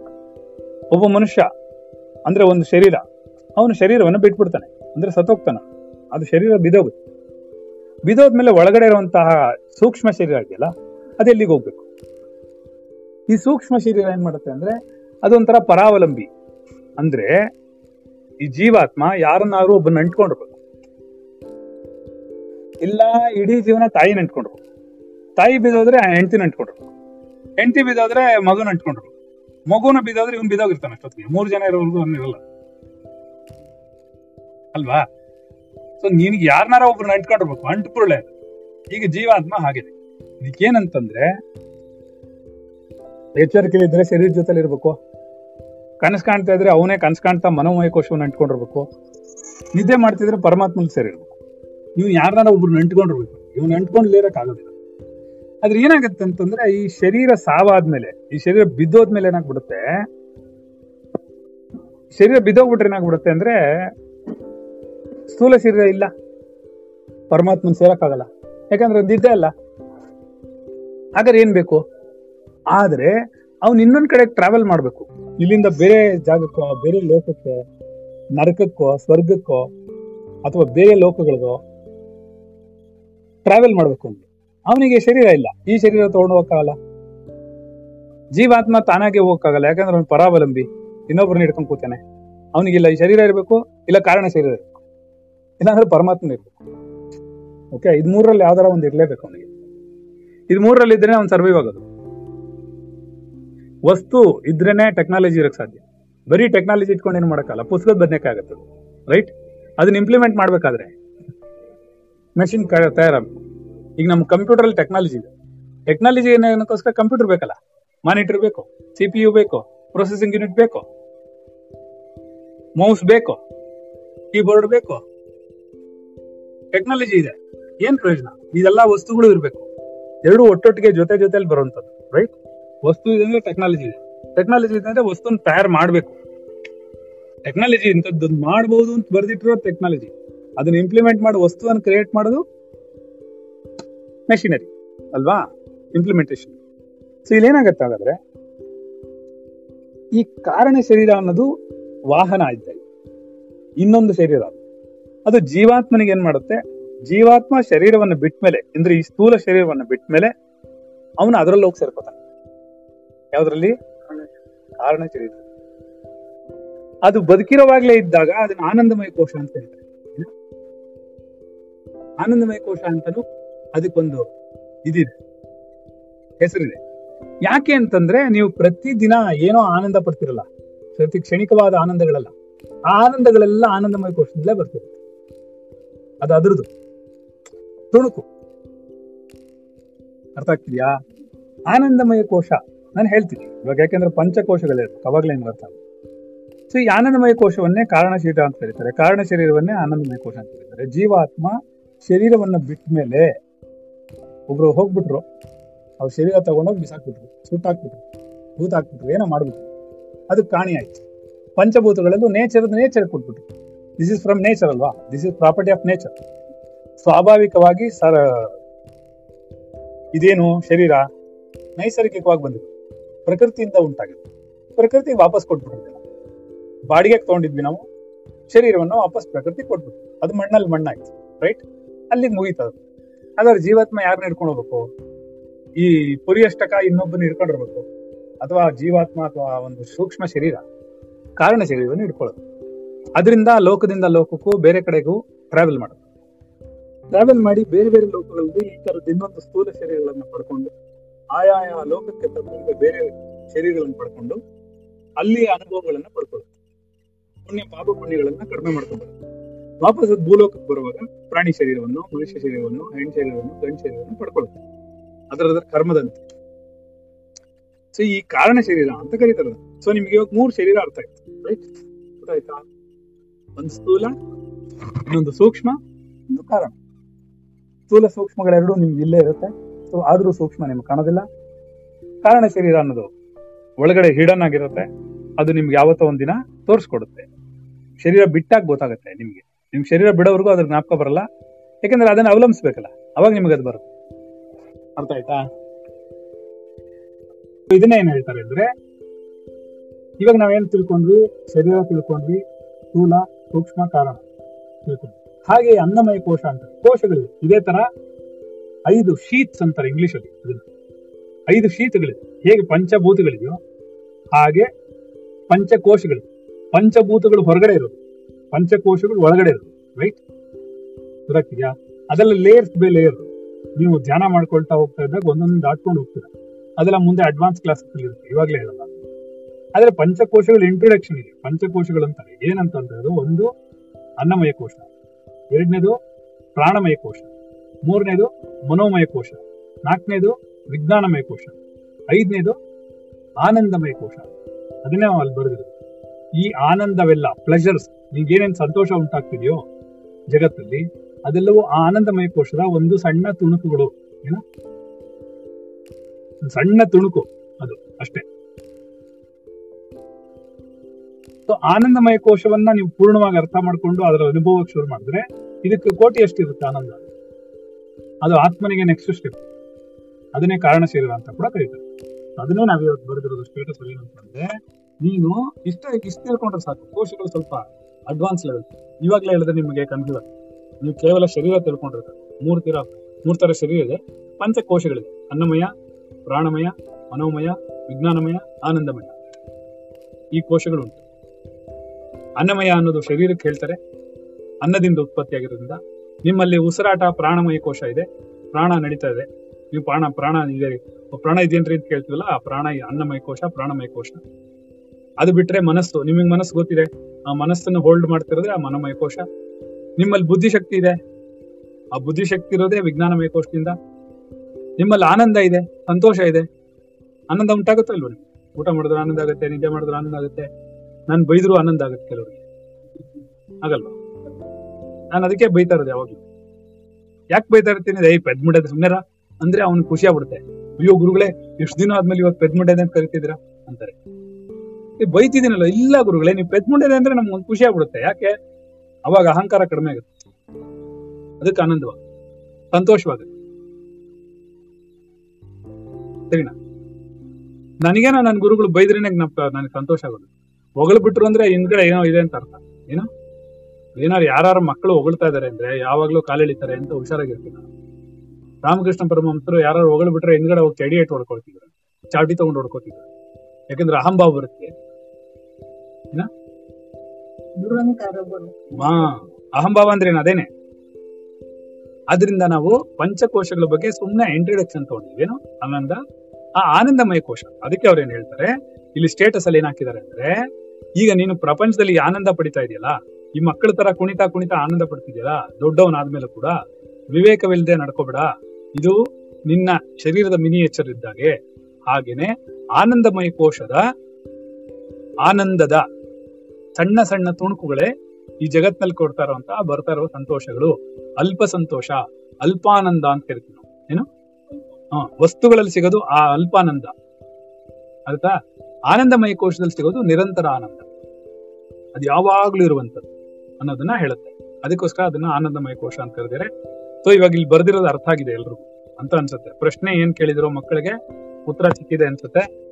ಒಬ್ಬ ಮನುಷ್ಯ, ಅಂದ್ರೆ ಒಂದು ಶರೀರ, ಅವನು ಶರೀರವನ್ನು ಬಿಟ್ಬಿಡ್ತಾನೆ. ಅಂದ್ರೆ ಸತ್ತೋಗ್ತಾನೆ. ಅದು ಶರೀರ ಬಿದೋಗುತ್ತೆ. ಬಿದೋದ್ಮೇಲೆ ಒಳಗಡೆ ಇರುವಂತಹ ಸೂಕ್ಷ್ಮ ಶರೀರ ಇದೆಯಲ್ಲ ಅದೆಲ್ಲಿಗೆ ಹೋಗ್ಬೇಕು? ಈ ಸೂಕ್ಷ್ಮ ಶರೀರ ಏನ್ ಮಾಡುತ್ತೆ ಅಂದ್ರೆ ಅದೊಂಥರ ಪರಾವಲಂಬಿ. ಅಂದ್ರೆ ಈ ಜೀವಾತ್ಮ ಯಾರನ್ನಾದ್ರೂ ಒಬ್ಬನ ಅಂಟ್ಕೊಂಡಿರ್ಬೇಕು ಇಲ್ಲ, ಇಡೀ ಜೀವನ ತಾಯಿ ಅಂಟ್ಕೊಂಡಿರ್ಬೇಕು ತಾಯಿ ಬಿದ್ದೋದ್ರೆ ಹೆಂಡತಿ ಅಂಟ್ಕೊಂಡಿರ್ಬೇಕು ಹೆಂಡತಿ ಬಿದ್ದೋದ್ರೆ ಮಗುನ ಅಂಟ್ಕೊಂಡ್ರು ಮಗುನ ಬಿದ್ದೋದ್ರೆ ಇವನ್ ಬಿದ್ದೋಗಿರ್ತಾನೆ ಅಷ್ಟೊತ್ತಿಗೆ. ಮೂರು ಜನ ಇರೋವರೆಗೂ ಇರಲ್ಲ. ಅಲ್ವಾ? ಸೊ ನಿನ್ಗೆ ಯಾರನ್ನಾರ ಒಬ್ರನ್ನ ಅಂಟ್ಕೊಂಡಿರ್ಬೇಕು ಅಂಟ್ಕೊಳ್ಳೆ. ಈಗ ಜೀವಾತ್ಮ ಹಾಗಿದೆ. ಇದಕ್ಕೇನಂತಂದ್ರೆ ಎಚ್ಚರಿಕೆಲಿದ್ರೆ ಶರೀರ ಜೊತೆಲಿ ಇರ್ಬೇಕು. ಕನಸು ಕಾಣ್ತಾ ಇದ್ರೆ ಅವನೇ ಕನಸು ಕಾಣ್ತಾ ಮನೋಮಯ ಕೋಶವನ್ನು ಅಂಟ್ಕೊಂಡಿರ್ಬೇಕು. ನಿದ್ದೆ ಮಾಡ್ತಿದ್ರೆ ಪರಮಾತ್ಮನ ಸೇರಿರ್ಬೇಕು. ಇವ್ನು ಯಾರನ್ನ ಒಬ್ರನ್ನ ಅಂಟ್ಕೊಂಡಿರ್ಬೇಕು ಇವ್ನು ಅಂಟ್ಕೊಂಡು ಆಗೋದಿಲ್ಲ. ಆದ್ರೆ ಏನಾಗುತ್ತೆ ಅಂತಂದ್ರೆ ಈ ಶರೀರ ಸಾವಾದ್ಮೇಲೆ, ಈ ಶರೀರ ಬಿದ್ದೋದ್ಮೇಲೆ ಏನಾಗ್ಬಿಡುತ್ತೆ? ಶರೀರ ಬಿದ್ದೋಗ್ಬಿಟ್ರೆ ಏನಾಗ್ಬಿಡುತ್ತೆ ಅಂದ್ರೆ ಸ್ಥೂಲ ಶರೀರ ಇಲ್ಲ. ಪರಮಾತ್ಮನ್ ಸೇರಕ್ಕಾಗಲ್ಲ. ಯಾಕಂದ್ರೆ ನಿದ್ದೆ ಅಲ್ಲ. ಹಾಗಾದ್ರೆ ಏನ್ ಬೇಕು? ಆದ್ರೆ ಅವ್ನು ಇನ್ನೊಂದ್ ಕಡೆ ಟ್ರಾವೆಲ್ ಮಾಡ್ಬೇಕು. ಇಲ್ಲಿಂದ ಬೇರೆ ಜಾಗಕ್ಕೋ, ಬೇರೆ ಲೋಕಕ್ಕೋ, ನರಕಕ್ಕೋ, ಸ್ವರ್ಗಕ್ಕೋ, ಅಥವಾ ಬೇರೆ ಲೋಕಗಳಿಗೋ ಟ್ರಾವೆಲ್ ಮಾಡ್ಬೇಕು ಅಂತ ಅವನಿಗೆ ಶರೀರ ಇಲ್ಲ. ಈ ಶರೀರ ತಗೊಂಡು ಹೋಗಕ್ಕಾಗಲ್ಲ. ಜೀವಾತ್ಮ ತಾನಾಗೆ ಹೋಗಕ್ಕಾಗಲ್ಲ. ಯಾಕಂದ್ರೆ ಅವ್ನು ಪರಾವಲಂಬಿ. ಇನ್ನೊಬ್ಬರನ್ನ ಹಿಡ್ಕೊಂಡು ಕೂತಾನೆ. ಅವನಿಗಿಲ್ಲ ಈ ಶರೀರ ಇರಬೇಕು, ಇಲ್ಲ ಕಾರಣ ಶರೀರ ಇರಬೇಕು. ಇಲ್ಲಾಂದ್ರೆ ಪರಮಾತ್ಮ ಇರ್ಬೇಕು. ಓಕೆ ಇದ್ ಮೂರಲ್ಲಿ ಯಾವ್ದಾರ ಒಂದು ಇರ್ಲೇಬೇಕು ಅವನಿಗೆ. ಇದ್ ಮೂರಲ್ಲಿ ಇದ್ರೆ ಅವ್ನು ಸರ್ವೈವ್ ಆಗೋದು. ವಸ್ತು ಇದ್ರೇನೆ ಟೆಕ್ನಾಲಜಿ ಇರಕ್ಕೆ ಸಾಧ್ಯ. ಬರೀ ಟೆಕ್ನಾಲಜಿ ಇಟ್ಕೊಂಡು ಏನು ಮಾಡೋಕ್ಕಲ್ಲ ಪುಸ್ತಕದ ಬದನೇಕಾಗತ್ತೆ ರೈಟ್ ಅದನ್ನ ಇಂಪ್ಲಿಮೆಂಟ್ ಮಾಡಬೇಕಾದ್ರೆ ಮೆಷಿನ್ ತಯಾರಾಗಬೇಕು ಈಗ ನಮ್ಮ ಕಂಪ್ಯೂಟರ್ ಅಲ್ಲಿ ಟೆಕ್ನಾಲಜಿ ಇದೆ ಟೆಕ್ನಾಲಜಿ ಏನಕ್ಕೋಸ್ಕರ ಕಂಪ್ಯೂಟರ್ ಬೇಕಲ್ಲ? ಮಾನಿಟರ್ ಬೇಕು ಸಿ ಪಿ ಯು ಬೇಕು ಪ್ರೊಸೆಸಿಂಗ್ ಯೂನಿಟ್ ಬೇಕು ಮೌಸ್ ಬೇಕು ಕೀಬೋರ್ಡ್ ಬೇಕು. ಟೆಕ್ನಾಲಜಿ ಇದೆ. ಏನ್ ಪ್ರಯೋಜನ? ಇದೆಲ್ಲ ವಸ್ತುಗಳು ಇರಬೇಕು. ಎರಡು ಒಟ್ಟೊಟ್ಟಿಗೆ ಜೊತೆ ಜೊತೆಲಿ ಬರುವಂತದ್ದು ರೈಟ್ ವಸ್ತು ಇದೆ ಅಂದ್ರೆ ಟೆಕ್ನಾಲಜಿ ಇದೆ. ಟೆಕ್ನಾಲಜಿ ಇದೆ ಅಂದ್ರೆ ವಸ್ತುನ ತಯಾರು ಮಾಡಬೇಕು. ಟೆಕ್ನಾಲಜಿ ಇಂಥದ್ದು ಮಾಡಬಹುದು ಅಂತ ಬರ್ದಿಟ್ಟಿರೋ ಟೆಕ್ನಾಲಜಿ ಅದನ್ನ ಇಂಪ್ಲಿಮೆಂಟ್ ಮಾಡಿ ವಸ್ತುವನ್ನು ಕ್ರಿಯೇಟ್ ಮಾಡೋದು ಮೆಷಿನರಿ ಅಲ್ವಾ? ಇಂಪ್ಲಿಮೆಂಟೇಶನ್ ಸೊ ಇಲ್ಲಿ ಏನಾಗತ್ತೆ ಹಾಗಾದ್ರೆ ಈ ಕಾರಣ ಶರೀರ ಅನ್ನೋದು ವಾಹನ ಇದ್ದಾಗ ಇನ್ನೊಂದು ಶರೀರ. ಅದು. ಜೀವಾತ್ಮನಿಗೆ ಏನ್ ಮಾಡುತ್ತೆ? ಜೀವಾತ್ಮ ಶರೀರವನ್ನು ಬಿಟ್ಮೇಲೆ, ಅಂದ್ರೆ ಈ ಸ್ಥೂಲ ಶರೀರವನ್ನು ಬಿಟ್ಮೇಲೆ, ಅವನು ಅದರಲ್ಲಿ ಹೋಗಿ ಸೇರ್ಕೋತಾನೆ. ಯಾವ್ದ್ರಲ್ಲಿ? ಕಾರಣ ಚರಿತ್ರೆ ಅದು ಬದುಕಿರೋವಾಗ್ಲೇ ಇದ್ದಾಗ ಅದನ್ನ ಆನಂದಮಯ ಕೋಶ ಅಂತ ಹೇಳ್ತಾರೆ. ಆನಂದಮಯ ಕೋಶ ಅಂತಲೂ ಅದಕ್ಕೊಂದು ಇದಿದೆ. ಹೆಸರಿದೆ. ಯಾಕೆ ಅಂತಂದ್ರೆ ನೀವು ಪ್ರತಿದಿನ ಏನೋ ಆನಂದ ಪಡ್ತಿರಲ್ಲ. ಪ್ರತಿ ಕ್ಷಣಿಕವಾದ ಆನಂದಗಳಲ್ಲ. ಆ ಆನಂದಗಳೆಲ್ಲ ಆನಂದಮಯ ಕೋಶದಿಂದಲೇ ಬರ್ತಿರುತ್ತೆ ಅದು ಅದ್ರದ್ದು. ತುಣುಕು. ಅರ್ಥ ಆಗ್ತಿದ್ಯಾ? ಆನಂದಮಯ ಕೋಶ. ನಾನು ಹೇಳ್ತೀನಿ. ಇವಾಗ ಯಾಕೆಂದ್ರೆ ಅವಾಗಲೇ ಅವಾಗ್ಲೇನು ಬರ್ತಾರೆ ಸೊ ಈ ಆನಂದಮಯ ಕೋಶವನ್ನೇ ಕಾರಣ ಶರೀರ ಅಂತ ಕರೀತಾರೆ. ಕಾರಣ ಶರೀರವನ್ನೇ ಆನಂದಮಯ ಕೋಶ ಅಂತ ಕರೀತಾರೆ. ಜೀವಾತ್ಮ ಶರೀರವನ್ನು ಬಿಟ್ಟ ಮೇಲೆ ಒಬ್ರು ಹೋಗ್ಬಿಟ್ರು. ಅವ್ರ ಶರೀರ ತಗೊಂಡೋಗಿ ಬಿಸಾಕ್ಬಿಟ್ರು, ಸುಟ್ಟಾಕ್ಬಿಟ್ರು ಭೂತ ಹಾಕ್ಬಿಟ್ರು ಏನೋ ಮಾಡ್ಬಿಟ್ರು. ಅದು ಕಾಣಿ ಆಯ್ತು. ಪಂಚಭೂತಗಳಲ್ಲೂ ನೇಚರ್ ನೇಚರ್ ಕೊಟ್ಬಿಟ್ರು. ದಿಸ್ ಇಸ್ ಫ್ರಮ್ ನೇಚರ್ ಅಲ್ವಾ? This is property of nature ಸ್ವಾಭಾವಿಕವಾಗಿ ಸರ ಇದೇನು? ಶರೀರ ನೈಸರ್ಗಿಕವಾಗಿ ಬಂದಿದೆ. ಪ್ರಕೃತಿಯಿಂದ ಉಂಟಾಗುತ್ತೆ. ಪ್ರಕೃತಿ ವಾಪಸ್ ಕೊಟ್ಬಿಡುತ್ತೆ. ಬಾಡಿಗೆಗೆ ತಗೊಂಡಿದ್ವಿ ನಾವು, ಶರೀರವನ್ನು ವಾಪಸ್ ಪ್ರಕೃತಿ ಕೊಟ್ಬಿಟ್ಟು ಅದು ಮಣ್ಣಲ್ಲಿ ಮಣ್ಣಾಯ್ತು ರೈಟ್ ಅಲ್ಲಿಗೆ ಮುಗೀತದ. ಹಾಗಾದ್ರೆ ಜೀವಾತ್ಮ ಯಾರನ್ನ ಹಿಡ್ಕೊಂಡು ಹೋಗ್ಬೇಕು? ಈ ಪುರಿಯಷ್ಟಕ ಇನ್ನೊಬ್ಬನ ಹಿಡ್ಕೊಂಡಿರ್ಬೇಕು ಅಥವಾ ಜೀವಾತ್ಮ ಅಥವಾ ಒಂದು ಸೂಕ್ಷ್ಮ ಶರೀರ? ಕಾರಣ ಶರೀರವನ್ನು ಹಿಡ್ಕೊಳ್ಳೋದು. ಅದರಿಂದ ಲೋಕದಿಂದ ಲೋಕಕ್ಕೂ ಬೇರೆ ಕಡೆಗೂ ಟ್ರಾವೆಲ್ ಮಾಡೋದು. ಟ್ರಾವೆಲ್ ಮಾಡಿ ಬೇರೆ ಬೇರೆ ಲೋಕಗಳಲ್ಲಿ ಈ ತರದ ಇನ್ನೊಂದು ಸ್ಥೂಲ ಶರೀರಗಳನ್ನು ಪಡ್ಕೊಂಡು ಆಯಾಯ ಲೋಕಕ್ಕೆ ತಕ್ಕಂತೆ ಬೇರೆ ಶರೀರಗಳನ್ನು ಪಡ್ಕೊಂಡು ಅಲ್ಲಿ ಅನುಭವಗಳನ್ನ ಪಡ್ಕೊಳ್ಳುತ್ತೆ ಪುಣ್ಯ ಪಾಪ ಪುಣ್ಯಗಳನ್ನ ಕಡಿಮೆ ಮಾಡ್ಕೊಂಡು ವಾಪಸ್ ಭೂಲೋಕಕ್ಕೆ ಬರುವಾಗ ಪ್ರಾಣಿ ಶರೀರವನ್ನು, ಮನುಷ್ಯ ಶರೀರವನ್ನು, ಹೆಣ್ಣು ಶರೀರವನ್ನು, ಗಂಡು ಶರೀರವನ್ನು ಪಡ್ಕೊಳ್ಳುತ್ತೆ ಅದರ ಕರ್ಮದಂತೆ. ಸೊ ಈ ಕಾರಣ ಶರೀರ ಅಂತ ಕರೀತಾರ ಸೊ ನಿಮ್ಗೆ ಇವಾಗ ಮೂರು ಶರೀರ ಅರ್ಥ ಆಯ್ತು. ರೈಟ್ ಆಯ್ತಾ ಒಂದು ಸ್ಥೂಲ, ಇನ್ನೊಂದು ಸೂಕ್ಷ್ಮ ಒಂದು ಕಾರಣ. ಸ್ಥೂಲ ಸೂಕ್ಷ್ಮಗಳೆರಡು ನಿಮ್ಗೆ ಇಲ್ಲೇ ಇರುತ್ತೆ. ಸೊ ಆದ್ರೂ ಸೂಕ್ಷ್ಮ ನಿಮ್ಗೆ ಕಾಣೋದಿಲ್ಲ. ಕಾರಣ ಶರೀರ ಅನ್ನೋದು ಒಳಗಡೆ ಹಿಡನ್ ಆಗಿರುತ್ತೆ. ಅದು ನಿಮ್ಗೆ ಯಾವತ್ತೋ ಒಂದಿನ ತೋರಿಸ್ಕೊಡುತ್ತೆ. ಶರೀರ ಬಿಟ್ಟಾಗ ಗೊತ್ತಾಗುತ್ತೆ ನಿಮ್ಗೆ. ನಿಮ್ ಶರೀರ ಬಿಡೋವರೆಗೂ ಅದ್ರ ಜ್ಞಾಪಕ ಬರಲ್ಲ. ಯಾಕಂದ್ರೆ ಅದನ್ನ ಅವಲಂಬಿಸ್ಬೇಕಲ್ಲ. ಅವಾಗ ನಿಮ್ಗೆ ಅದು ಬರುತ್ತೆ. ಅರ್ಥ ಆಯ್ತಾ? ಇದನ್ನ ಏನ್ ಹೇಳ್ತಾರೆ ಅಂದ್ರೆ, ಇವಾಗ ನಾವೇನ್ ತಿಳ್ಕೊಂಡ್ವಿ? ಶರೀರ ತಿಳ್ಕೊಂಡ್ವಿ. ಸ್ಥೂಲ, ಸೂಕ್ಷ್ಮ, ಕಾರಣ ತಿಳ್ಕೊಂಡ್ವಿ. ಹಾಗೆ ಅನ್ನಮಯ ಕೋಶ ಅಂತ. ಕೋಶಗಳು ಇದೇ ತರ ಐದು ಶೀಟ್ಸ್ ಅಂತಾರೆ ಇಂಗ್ಲಿಷ್ ಅಲ್ಲಿ ಐದು ಶೀಟ್ಗಳಿವೆ ಹೇಗೆ ಪಂಚಭೂತಗಳಿದೆಯೋ ಹಾಗೆ ಪಂಚಕೋಶಗಳು. ಪಂಚಭೂತಗಳು ಹೊರಗಡೆ ಇರೋದು. ಪಂಚಕೋಶಗಳು ಒಳಗಡೆ ಇರೋದು ರೈಟ್ ಗೊತ್ತಾಗ್ತಿದ್ಯಾ? ಅದೆಲ್ಲ ಲೇಯರ್ಸ್ ಬೈ ಲೇಯರ್ ನೀವು ಧ್ಯಾನ ಮಾಡ್ಕೊಳ್ತಾ ಹೋಗ್ತಾ ಇದ್ದಾಗ ಒಂದೊಂದು ದಾಟ್ಕೊಂಡು ಹೋಗ್ತೀರಾ. ಅದೆಲ್ಲ ಮುಂದೆ ಅಡ್ವಾನ್ಸ್ ಕ್ಲಾಸ್ ಇರುತ್ತೆ, ಇವಾಗಲೇ ಹೇಳಲ್ಲ. ಆದ್ರೆ ಪಂಚಕೋಶಗಳ ಇಂಟ್ರೊಡಕ್ಷನ್ ಇದೆ. ಪಂಚಕೋಶಗಳು ಅಂತಾರೆ. ಏನಂತಂದ್ರೆ ಒಂದು ಅನ್ನಮಯ ಕೋಶ. ಎರಡನೇದು ಪ್ರಾಣಮಯ ಕೋಶ. ಮೂರನೇದು ಮನೋಮಯ ಕೋಶ. ನಾಲ್ಕನೇದು ವಿಜ್ಞಾನಮಯ ಕೋಶ. ಐದನೇದು ಆನಂದಮಯ ಕೋಶ. ಅದನ್ನೇ ಅಲ್ಲಿ ಬರೆದಿರೋದು. ಈ ಆನಂದವೆಲ್ಲ ಪ್ಲೆಜರ್ಸ್ ನಿಮ್ಗೇನೇನು ಸಂತೋಷ ಉಂಟಾಗ್ತಿದೆಯೋ ಜಗತ್ತಲ್ಲಿ, ಅದೆಲ್ಲವೂ ಆ ಆನಂದಮಯ ಕೋಶದ ಒಂದು ಸಣ್ಣ ತುಣುಕುಗಳು. ಏನ? ಸಣ್ಣ ತುಣುಕು ಅದು, ಅಷ್ಟೇ. ಆನಂದಮಯ ಕೋಶವನ್ನ ನೀವು ಪೂರ್ಣವಾಗಿ ಅರ್ಥ ಮಾಡ್ಕೊಂಡು ಅದರ ಅನುಭವಕ್ಕೆ ಶುರು ಮಾಡಿದ್ರೆ ಇದಕ್ಕೆ ಕೋಟಿ ಎಷ್ಟಿರುತ್ತೆ ಆನಂದ. ಅದು ಆತ್ಮನಿಗೆ ನೆಕ್ಸ್ಟ್ ಸ್ಟೆಪ್ ಅದನ್ನೇ ಕಾರಣ ಸೇರಿದ ಅಂತ ಕೂಡ ಕರೀತಾರೆ. ಅದನ್ನೇ ನಾವು ಇವತ್ತು ಬರೆದಿರೋದು ಸ್ಟೇಟಸ್ ಏನಂತಂದ್ರೆ ನೀನು ಇಷ್ಟ ಇಷ್ಟ ತಿಳ್ಕೊಂಡ್ರೆ ಸಾಕು. ಕೋಶಗಳು ಸ್ವಲ್ಪ ಅಡ್ವಾನ್ಸ್ ಲೆವೆಲ್ ಇವಾಗ್ಲೇ ಹೇಳಿದ್ರೆ ನಿಮಗೆ ಕನ್ಫ್ಯೂಸ್ ನೀವು ಕೇವಲ ಶರೀರ ತಿಳ್ಕೊಂಡಿರ್ತಾರೆ. ಮೂರು ತೀರ, ಮೂರ್ ತರ ಶರೀರ ಇದೆ. ಪಂಚಕೋಶಗಳಿದೆ ಅನ್ನಮಯ, ಪ್ರಾಣಮಯ, ಮನೋಮಯ, ವಿಜ್ಞಾನಮಯ, ಆನಂದಮಯ. ಈ ಕೋಶಗಳು ಉಂಟು. ಅನ್ನಮಯ ಅನ್ನೋದು ಶರೀರಕ್ಕೆ ಹೇಳ್ತಾರೆ. ಅನ್ನದಿಂದ ಉತ್ಪತ್ತಿಯಾಗಿರೋದ್ರಿಂದ ನಿಮ್ಮಲ್ಲಿ ಉಸಿರಾಟ ಪ್ರಾಣಮಯ ಕೋಶ ಇದೆ. ಪ್ರಾಣ ನಡೀತಾ ಇದೆ. ನೀವು ಪ್ರಾಣ ಪ್ರಾಣ ಇದೆ. ಪ್ರಾಣ ಇದೆಯೇನ್ರಿ ಅಂತ ಕೇಳ್ತೀವಲ್ಲ, ಆ ಪ್ರಾಣ ಅನ್ನಮಯ ಕೋಶ, ಪ್ರಾಣಮಯ ಕೋಶ. ಅದು ಬಿಟ್ರೆ ಮನಸ್ಸು, ನಿಮಗೆ ಮನಸ್ಸು ಗೊತ್ತಿದೆ. ಆ ಮನಸ್ಸನ್ನು ಹೋಲ್ಡ್ ಮಾಡ್ತಿರೋದ್ರೆ ಆ ಮನಮಯ ಕೋಶ. ನಿಮ್ಮಲ್ಲಿ ಬುದ್ಧಿಶಕ್ತಿ ಇದೆ. ಆ ಬುದ್ಧಿಶಕ್ತಿ ಇರೋದೇ ವಿಜ್ಞಾನಮಯ ಕೋಶದಿಂದ. ನಿಮ್ಮಲ್ಲಿ ಆನಂದ ಇದೆ, ಸಂತೋಷ ಇದೆ. ಆನಂದ ಉಂಟಾಗುತ್ತೆ ಇಲ್ವ ಊಟ ಮಾಡಿದ್ರೆ ಆನಂದ ಆಗುತ್ತೆ, ನಿದ್ದೆ ಮಾಡಿದ್ರೆ ಆನಂದ ಆಗುತ್ತೆ. ನಾನು ಬೈದ್ರು ಆನಂದ ಆಗುತ್ತೆ ಕೆಲವರಿಗೆ. ಆಗಲ್ವಾ ನಾನು ಅದಕ್ಕೆ ಬೈತಾ ಇರೋದು ಯಾವಾಗ್ಲೂ. ಯಾಕೆ ಬೈತಾ ಇರ್ತೀನಿ ಏಯ್ ಪೆದ್ಮುಂಡೆ ಸುಮ್ಮನೆರ ಅಂದ್ರೆ ಅವ್ನ್ ಖುಷಿ ಆಗ್ಬಿಡುತ್ತೆ. ಅಯ್ಯೋ ಗುರುಗಳೇ, ಎಷ್ಟು ದಿನ ಆದ್ಮೇಲೆ ಇವತ್ತು ಪೆದ್ಮುಂಡೆ ಅಂತ ಕರಿತಿದ್ದೀರಾ? ಅಂತಾರೆ. ಬೈತಿದ್ದೀನಲ್ಲ, ಇಲ್ಲ ಗುರುಗಳೇ, ನೀವು ಪೆದ್ಮುಂಡೆ ಅಂದ್ರೆ ನಮ್ಗೆ ಒಂದು ಖುಷಿ ಆಗ್ಬಿಡುತ್ತೆ. ಯಾಕೆ? ಅವಾಗ ಅಹಂಕಾರ ಕಡಿಮೆ ಆಗುತ್ತೆ. ಅದಕ್ಕೆ ಆನಂದವಾಗ, ಸಂತೋಷವಾಗುತ್ತೆ. ಸರಿನಾ? ನನಗೇನೋ ನನ್ನ ಗುರುಗಳು ಬೈದ್ರೆ ನನಗೆ ಸಂತೋಷ ಆಗೋದು. ಹೊಗಳು ಬಿಟ್ರು ಅಂದ್ರೆ ಹಿಂದ್ಗಡೆ ಏನೋ ಇದೆ ಅಂತ ಅರ್ಥ. ಏನು? ಏನಾರು ಯಾರು ಮಕ್ಕಳು ಹೊಗಳ್ತಾ ಇದಾರೆ ಅಂದ್ರೆ ಯಾವಾಗ್ಲೂ ಕಾಲೆಳಿತಾರೆ ಅಂತ ಹುಷಾರಾಗಿರ್ತೀನಿ ರಾಮಕೃಷ್ಣ ಪರಮಹಂಸರು ಯಾರು ಹೊಗಳ್ಬಿಟ್ರೆ ಹಿಂದ್ಗಡೆ ಹೋಗಿ ಚಡಿ ಇಟ್ಟು ಹೊಡ್ಕೊಳ್ತಿದ್ರು, ಚಾಟಿ ತಗೊಂಡು ಹೊಡ್ಕೊತಿದ್ರು ಯಾಕಂದ್ರೆ ಅಹಂಭಾವ ಬರುತ್ತೆ. ಹಾ, ಅಹಂಭಾವ ಅಂದ್ರೆ ಏನು? ಅದೇನೆ. ಅದರಿಂದ ನಾವು ಪಂಚಕೋಶಗಳ ಬಗ್ಗೆ ಸುಮ್ಮನೆ ಇಂಟ್ರಡಕ್ಷನ್ ಏನು? ಆನಂದ? ಆ ಆನಂದಮಯ ಕೋಶ. ಅದಕ್ಕೆ ಅವ್ರು ಏನ್ ಹೇಳ್ತಾರೆ? ಇಲ್ಲಿ ಸ್ಟೇಟಸ್ ಅಲ್ಲಿ ಏನ್ ಹಾಕಿದ್ದಾರೆ ಅಂದ್ರೆ, ಈಗ ನೀನು ಪ್ರಪಂಚದಲ್ಲಿ ಆನಂದ ಪಡಿತಾ ಇದೆಯಲ್ಲ ಈ ಮಕ್ಕಳ ತರ ಕುಣಿತಾ ಕುಣಿತಾ ಆನಂದ ಪಡ್ತಿದ್ಯಲ್ಲ, ದೊಡ್ಡವನಾದ್ಮೇಲೆ ಕೂಡ ವಿವೇಕವಿಲ್ಲದೆ ನಡ್ಕೋಬೇಡ. ಇದು ನಿನ್ನ ಶರೀರದ ಮಿನಿಯೇಚರ್ ಇದ್ದಾಗೆ. ಹಾಗೇನೆ ಆನಂದಮಯ ಕೋಶದ ಆನಂದದ ಸಣ್ಣ ಸಣ್ಣ ತುಣುಕುಗಳೇ ಈ ಜಗತ್ನಲ್ಲಿ ಕೊಡ್ತಾ ಇರುವಂತಹ ಬರ್ತಾ ಇರೋ ಸಂತೋಷಗಳು. ಅಲ್ಪ ಸಂತೋಷ, ಅಲ್ಪಾನಂದ ಅಂತ ಕರಿತೀವಿ ನಾವು. ಏನು? ಹ, ವಸ್ತುಗಳಲ್ಲಿ ಸಿಗೋದು ಆ ಅಲ್ಪಾನಂದ. ಆಯ್ತಾ ಆನಂದಮಯ ಕೋಶದಲ್ಲಿ ಸಿಗೋದು ನಿರಂತರ ಆನಂದ. ಅದು ಯಾವಾಗ್ಲೂ ಇರುವಂತದ್ದು ಅನ್ನೋದನ್ನ ಹೇಳುತ್ತೆ. ಅದಕ್ಕೋಸ್ಕರ ಅದನ್ನ ಆನಂದಮಯ ಕೋಶ ಅಂತ ಕರೆದಿದ್ದಾರೆ. ಸೊ ಇವಾಗ ಇಲ್ಲಿ ಬರ್ದಿರೋದು ಅರ್ಥ ಆಗಿದೆ ಎಲ್ರು ಅಂತ ಅನ್ಸುತ್ತೆ. ಪ್ರಶ್ನೆ ಏನ್ ಕೇಳಿದ್ರು ಮಕ್ಕಳಿಗೆ? ಉತ್ತರ ಸಿಕ್ಕಿದೆ ಅನ್ಸುತ್ತೆ.